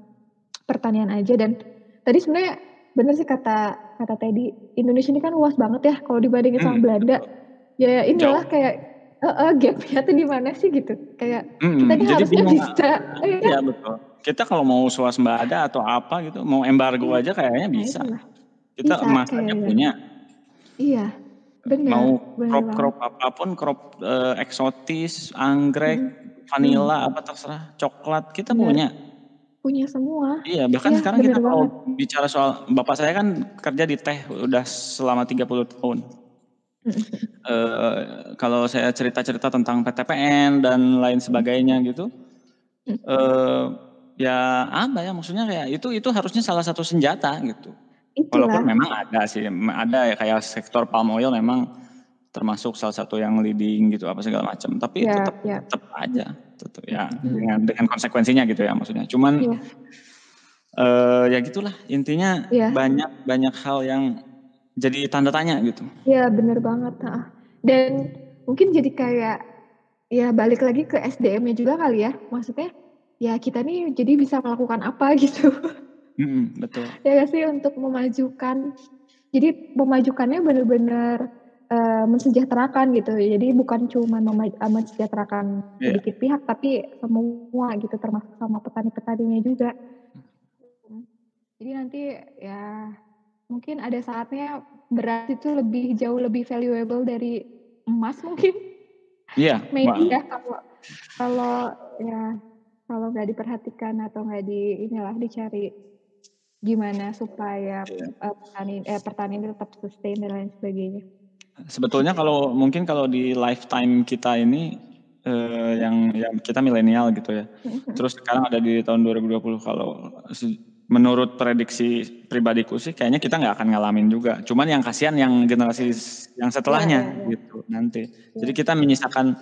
pertanian aja dan tadi sebenarnya bener sih kata kata Teddy Indonesia ini kan luas banget ya kalau dibandingin sama Hmm, Belanda betul. ya inilah Jauh. kayak eh eh, gapnya tuh di mana sih gitu kayak Mm-mm, kita ini jadi harusnya bingung. bisa eh, Iya betul. Kita kalau mau swasembada atau apa gitu, mau embargo Iya. aja kayaknya nah bisa. Kita bisa emas aja punya. iya benar Mau crop crop apa pun, crop eh, eksotis, anggrek, Mm-mm. vanilla, apa terserah, coklat kita benar punya. punya semua Iya, bahkan iya sekarang kita kalau banget bicara soal bapak saya kan kerja di teh udah selama 30 tahun. Eh, kalau saya cerita-cerita tentang PTPN dan lain sebagainya gitu, Mm. Ya apa ya maksudnya kayak itu itu harusnya salah satu senjata gitu. itulah Walaupun memang ada sih, ada ya kayak sektor palm oil memang termasuk salah satu yang leading gitu apa segala macam. Tapi ya tetap ya tetap aja, tetap ya Mm-mm. dengan dengan konsekuensinya gitu ya maksudnya. Cuman iya eh ya gitulah intinya iya banyak banyak hal yang jadi tanda tanya gitu. Iya bener banget. ah. Dan mungkin jadi kayak ya balik lagi ke SDM-nya juga kali ya. Maksudnya ya kita nih jadi bisa melakukan apa (laughs) gitu. Mm-mm, betul. ya gak sih untuk memajukan. Jadi memajukannya bener-bener eh, mensejahterakan gitu. Jadi bukan cuma eh, mensejahterakan Iya. sedikit pihak tapi semua gitu termasuk sama petani-petaninya juga. Jadi nanti ya mungkin ada saatnya beras itu lebih jauh lebih valuable dari emas mungkin Iya, (laughs) maybe Wah, ya kalau kalau ya kalau nggak diperhatikan atau nggak di inilah dicari gimana supaya iya. eh, petani eh pertanian tetap sustain dan lain sebagainya. Sebetulnya kalau mungkin kalau di lifetime kita ini eh, yang yang kita milenial gitu ya. Terus sekarang ada di tahun 2020 kalau menurut prediksi pribadiku sih kayaknya kita nggak akan ngalamin juga. Cuman yang kasihan yang generasi s- yang Ya, setelahnya ya, ya. gitu nanti. Jadi Ya. kita menyisakan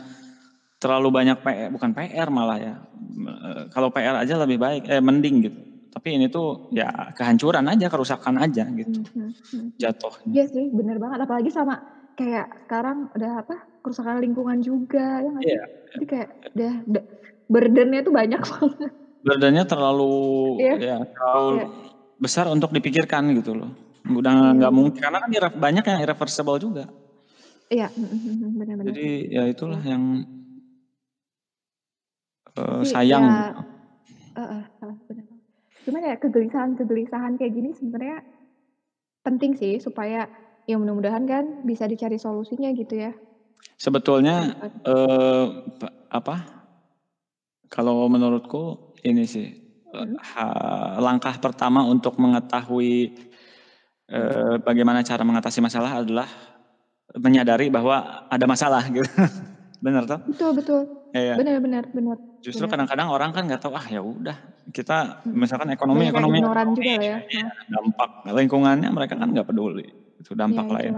terlalu banyak PR, bukan PR malah ya. Eh, Kalau PR aja lebih baik, eh mending gitu. Tapi ini tuh ya kehancuran aja, kerusakan aja gitu Hmm, hmm, hmm. jatuhnya. Iya sih, bener banget. Apalagi sama kayak sekarang udah apa kerusakan lingkungan juga ya? Iya. Jadi kayak udah, udah burdennya tuh banyak (laughs) banget. Burdennya terlalu Iya, ya terlalu iya, besar untuk dipikirkan gitu loh. Udah iya, nggak bener. mungkin karena kan banyak yang irreversible juga. Iya, hmm, hmm, hmm, benar-benar. Jadi ya itulah Iya. yang eh, Tapi sayang ya, eh, benar. Cuman ya kegelisahan-kegelisahan kayak gini sebenarnya penting sih supaya ya mudah-mudahan kan bisa dicari solusinya gitu ya. Sebetulnya pa- apa? Kalau menurutku ini sih Hmm, ha- langkah pertama untuk mengetahui eh, bagaimana cara mengatasi masalah adalah menyadari bahwa ada masalah gitu. (laughs) Benar toh? Betul betul. Iya. Benar-benar benar Justru benar. kadang-kadang orang kan nggak tahu ah ya udah kita misalkan ekonomi Banyak ekonomi ignoran ekonomi juga ya. ya, Hah? dampak lingkungannya mereka kan nggak peduli gitu dampak Iya, lain.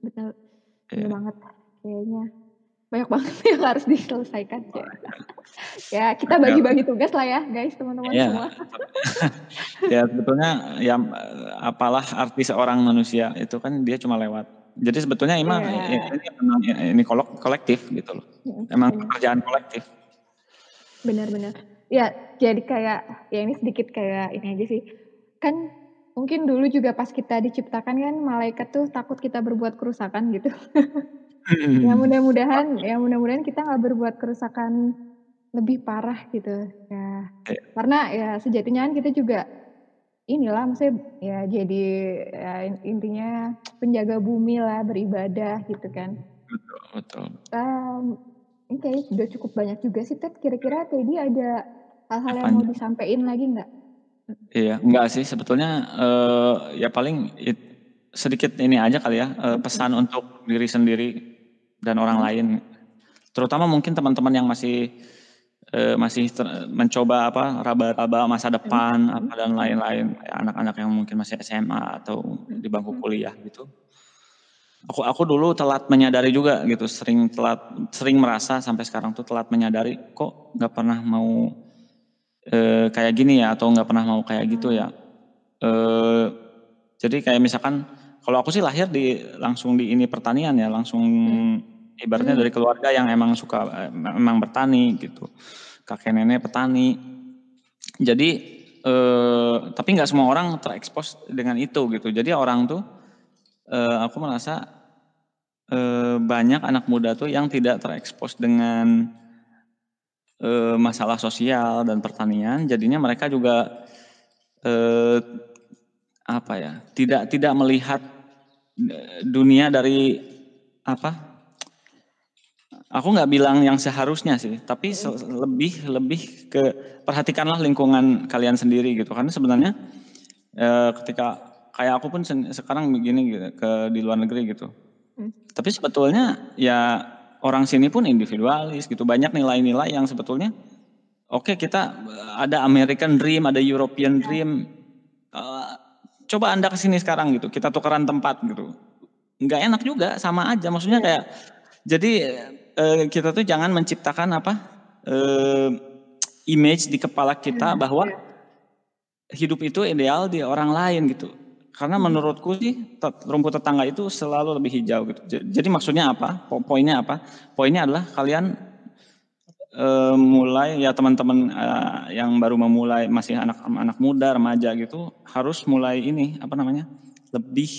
betul. Iya. banget kayaknya. Banyak banget (laughs) yang harus diselesaikan sih. Ya kita bagi-bagi tugas lah ya guys, teman-teman Iya, semua. (laughs) ya sebetulnya ya, apalah arti seorang manusia, itu kan dia cuma lewat. Jadi sebetulnya ini mah ini Iya. memang ini kolok kolektif gitu loh. Emang bener. pekerjaan kolektif. Bener. Ya jadi kayak, ya ini sedikit kayak ini aja sih, kan mungkin dulu juga pas kita diciptakan kan malaikat tuh takut kita berbuat kerusakan gitu. Ya Mhm. mudah-mudahan ya mudah-mudahan kita nggak berbuat kerusakan lebih parah gitu, ya. Iya. Karena ya sejatinya kan kita juga inilah maksudnya ya jadi ya intinya penjaga bumi lah, beribadah gitu kan. Betul betul. Mmm, ini kayaknya udah cukup banyak juga sih Ted, kira-kira Teddy ada hal-hal yang mau disampein lagi nggak? Iya, enggak sih sebetulnya, eee, ya paling it sedikit ini aja kali ya, Mhm. pesan untuk diri sendiri dan orang Mhm. lain. Terutama mungkin teman-teman yang masih, eee, masih ter mencoba apa, raba-raba masa depan mhm apa dan lain-lain, anak-anak yang mungkin masih SMA atau di bangku mhm. kuliah gitu. Aku aku dulu telat menyadari juga gitu, sering telat sering merasa sampai sekarang tuh telat menyadari, kok nggak pernah mau, eee, kayak gini ya, atau nggak pernah mau kayak gitu ya. Eee, jadi kayak misalkan kalau aku sih lahir di langsung di ini pertanian ya, langsung Mhm. Ibaratnya Mmm. dari keluarga yang emang suka, eee, memang bertani gitu. Kakek nenek petani. Jadi, eee, tapi nggak semua orang terekspos dengan itu gitu. Jadi orang tuh, eee, aku merasa, eee, banyak anak muda tuh yang tidak terekspos dengan, eee, masalah sosial dan pertanian, jadinya mereka juga, eee, apa ya, tidak tidak melihat, eee, dunia dari apa, aku nggak bilang yang seharusnya sih, tapi se lebih lebih ke perhatikanlah lingkungan kalian sendiri gitu. Karena sebenarnya, eee, ketika kayak aku pun sekarang begini gitu, ke di luar negeri gitu. Mhm. Tapi sebetulnya ya orang sini pun individualis gitu, banyak nilai-nilai yang sebetulnya, oke kita, eee, ada American Dream, ada European Iya. Dream, eee, coba Anda ke sini sekarang gitu, kita tukeran tempat gitu. Nggak enak juga, sama aja, maksudnya Iya. kayak jadi, eee, kita tuh jangan menciptakan apa, eee, image di kepala kita Nah, bahwa hidup itu ideal di orang lain gitu. Karena Mhm. menurutku sih rumput tetangga itu selalu lebih hijau gitu. Ja jadi maksudnya apa, po poinnya apa, poinnya adalah kalian, eee, mulai ya teman-teman, eee, yang baru memulai masih anak anak muda, remaja gitu, harus mulai ini, apa namanya, lebih,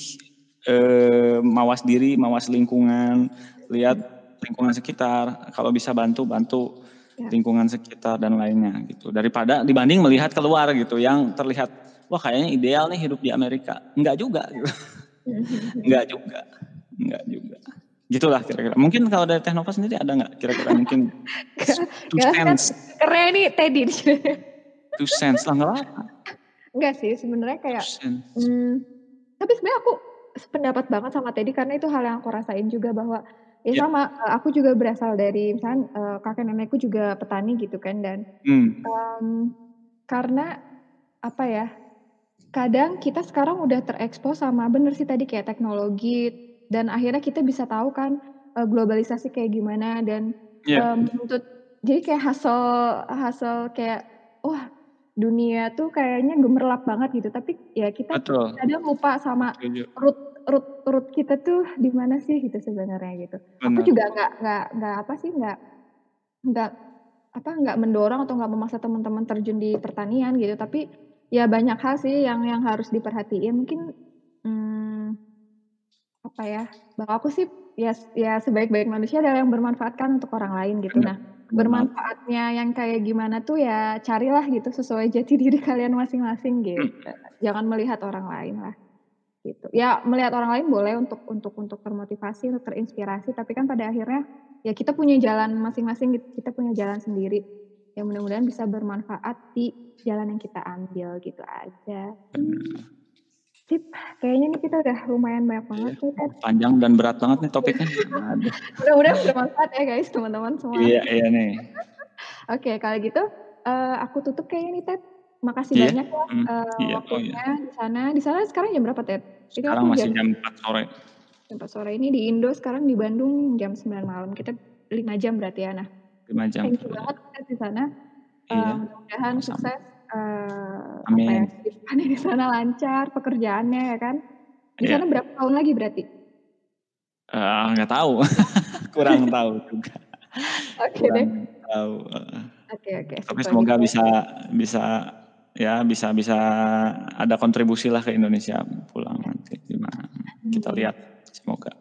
eee, mawas diri, mawas lingkungan, lihat. Lingkungan sekitar, kalau bisa bantu, bantu Ya. lingkungan sekitar dan lainnya gitu. Daripada dibanding melihat keluar gitu, yang terlihat, wah kayaknya ideal nih hidup di Amerika, enggak juga gitu. (laughs) Enggak juga enggak juga. Gitulah kira-kira. Mungkin kalau dari Teh Nova sendiri ada nggak kira-kira mungkin (laughs) Nggak two nggak cents? kerennya nih Teddy di sini. Two cents lah, nggak apa-apa. Enggak sih, sebenarnya kayak, mmm, tapi sebenarnya aku sependapat banget sama Teddy karena itu hal yang aku rasain juga bahwa ya Ya. sama, eee, aku juga berasal dari misalkan, eee, kakek nenekku juga petani gitu kan dan, Mmm. mmm, karena apa ya, kadang kita sekarang udah terekspos sama bener sih tadi kayak teknologi dan akhirnya kita bisa tahu kan, eee, globalisasi kayak gimana dan, Iya. eee, menuntut jadi kayak hustle hustle kayak, wah dunia tuh kayaknya gemerlap banget gitu, tapi ya kita Betul. kadang lupa sama root root root kita tuh di mana sih gitu sebenarnya gitu. Aku Bener. juga nggak nggak nggak apa sih, nggak nggak apa, nggak mendorong atau nggak memaksa teman-teman terjun di pertanian gitu, tapi ya banyak hal sih yang yang harus diperhatiin. Mungkin, mmm, apa ya, kalau aku sih ya ya sebaik-baik manusia adalah yang bermanfaat kan untuk orang lain gitu. Bener, Nah, bermanfaatnya yang kayak gimana tuh ya carilah gitu sesuai jati diri kalian masing-masing gitu. Mhm. Jangan melihat orang lain lah, gitu. Ya melihat orang lain boleh untuk untuk untuk termotivasi, untuk terinspirasi, tapi kan pada akhirnya ya kita punya jalan masing-masing gitu, kita punya jalan sendiri. Ya mudah-mudahan bisa bermanfaat di jalan yang kita ambil gitu aja. Bener. Sip, kayaknya nih kita udah lumayan banyak banget Iya, nih Ted. panjang dan berat banget nih topiknya. Mudah-mudahan bermanfaat ya guys, teman-teman semua. Iya iya nih. (laughs) Oke kalau gitu, eee, aku tutup kayaknya nih Ted. Makasih Iya, banyak ya, mhm, eee, iya, oh iya. waktunya di sana. Di sana sekarang jam berapa, Ted? Ini Sekarang masih jam jam 4 sore. jam 4 sore. Ini di Indo sekarang di Bandung jam 9 malam. Kita 5 jam berarti ya. Nah, 5 jam thank you banget Ted di sana. Iya, mudah-mudahan sama-sama. sukses, eee, apa ya, Amin. di sana lancar, pekerjaannya ya kan. Di Iya. sana berapa tahun lagi berarti? Nggak tahu, (laughs) kurang (laughs) tahu juga. Oke deh. Kurang tahu. Oke oke, sip Tapi semoga bisa bisa ya bisa bisa ada kontribusilah ke Indonesia pulang nanti gimana, kita Hmm. lihat, semoga.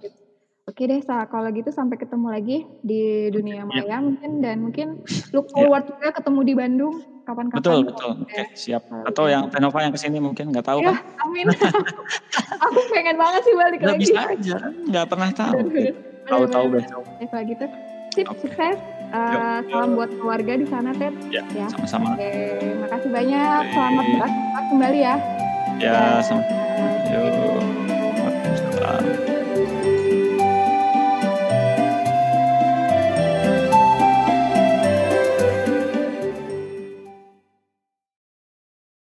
Oke deh, sa kalau gitu sampai ketemu lagi di dunia maya mungkin dan mungkin look Iya. (laughs) forward juga ketemu di Bandung kapan-kapan Betul betul, oke siap. Atau yang Tenova yang ke sini mungkin nggak tahu Iya, kan? amin. (laughs) Aku pengen banget sih balik Ya lagi. bisa aja, nggak pernah tahu (laughs) Tahu-tahu besok. Ya kalau gitu, sip Oke. sukses, Eee, salam buat keluarga di sana, Ted, Ya, ya. sama-sama. Oke, makasih banyak. Selamat beraktivitas kembali ya. Ya, Ya, sama-sama. sampai Yuk, waalaikumsalam.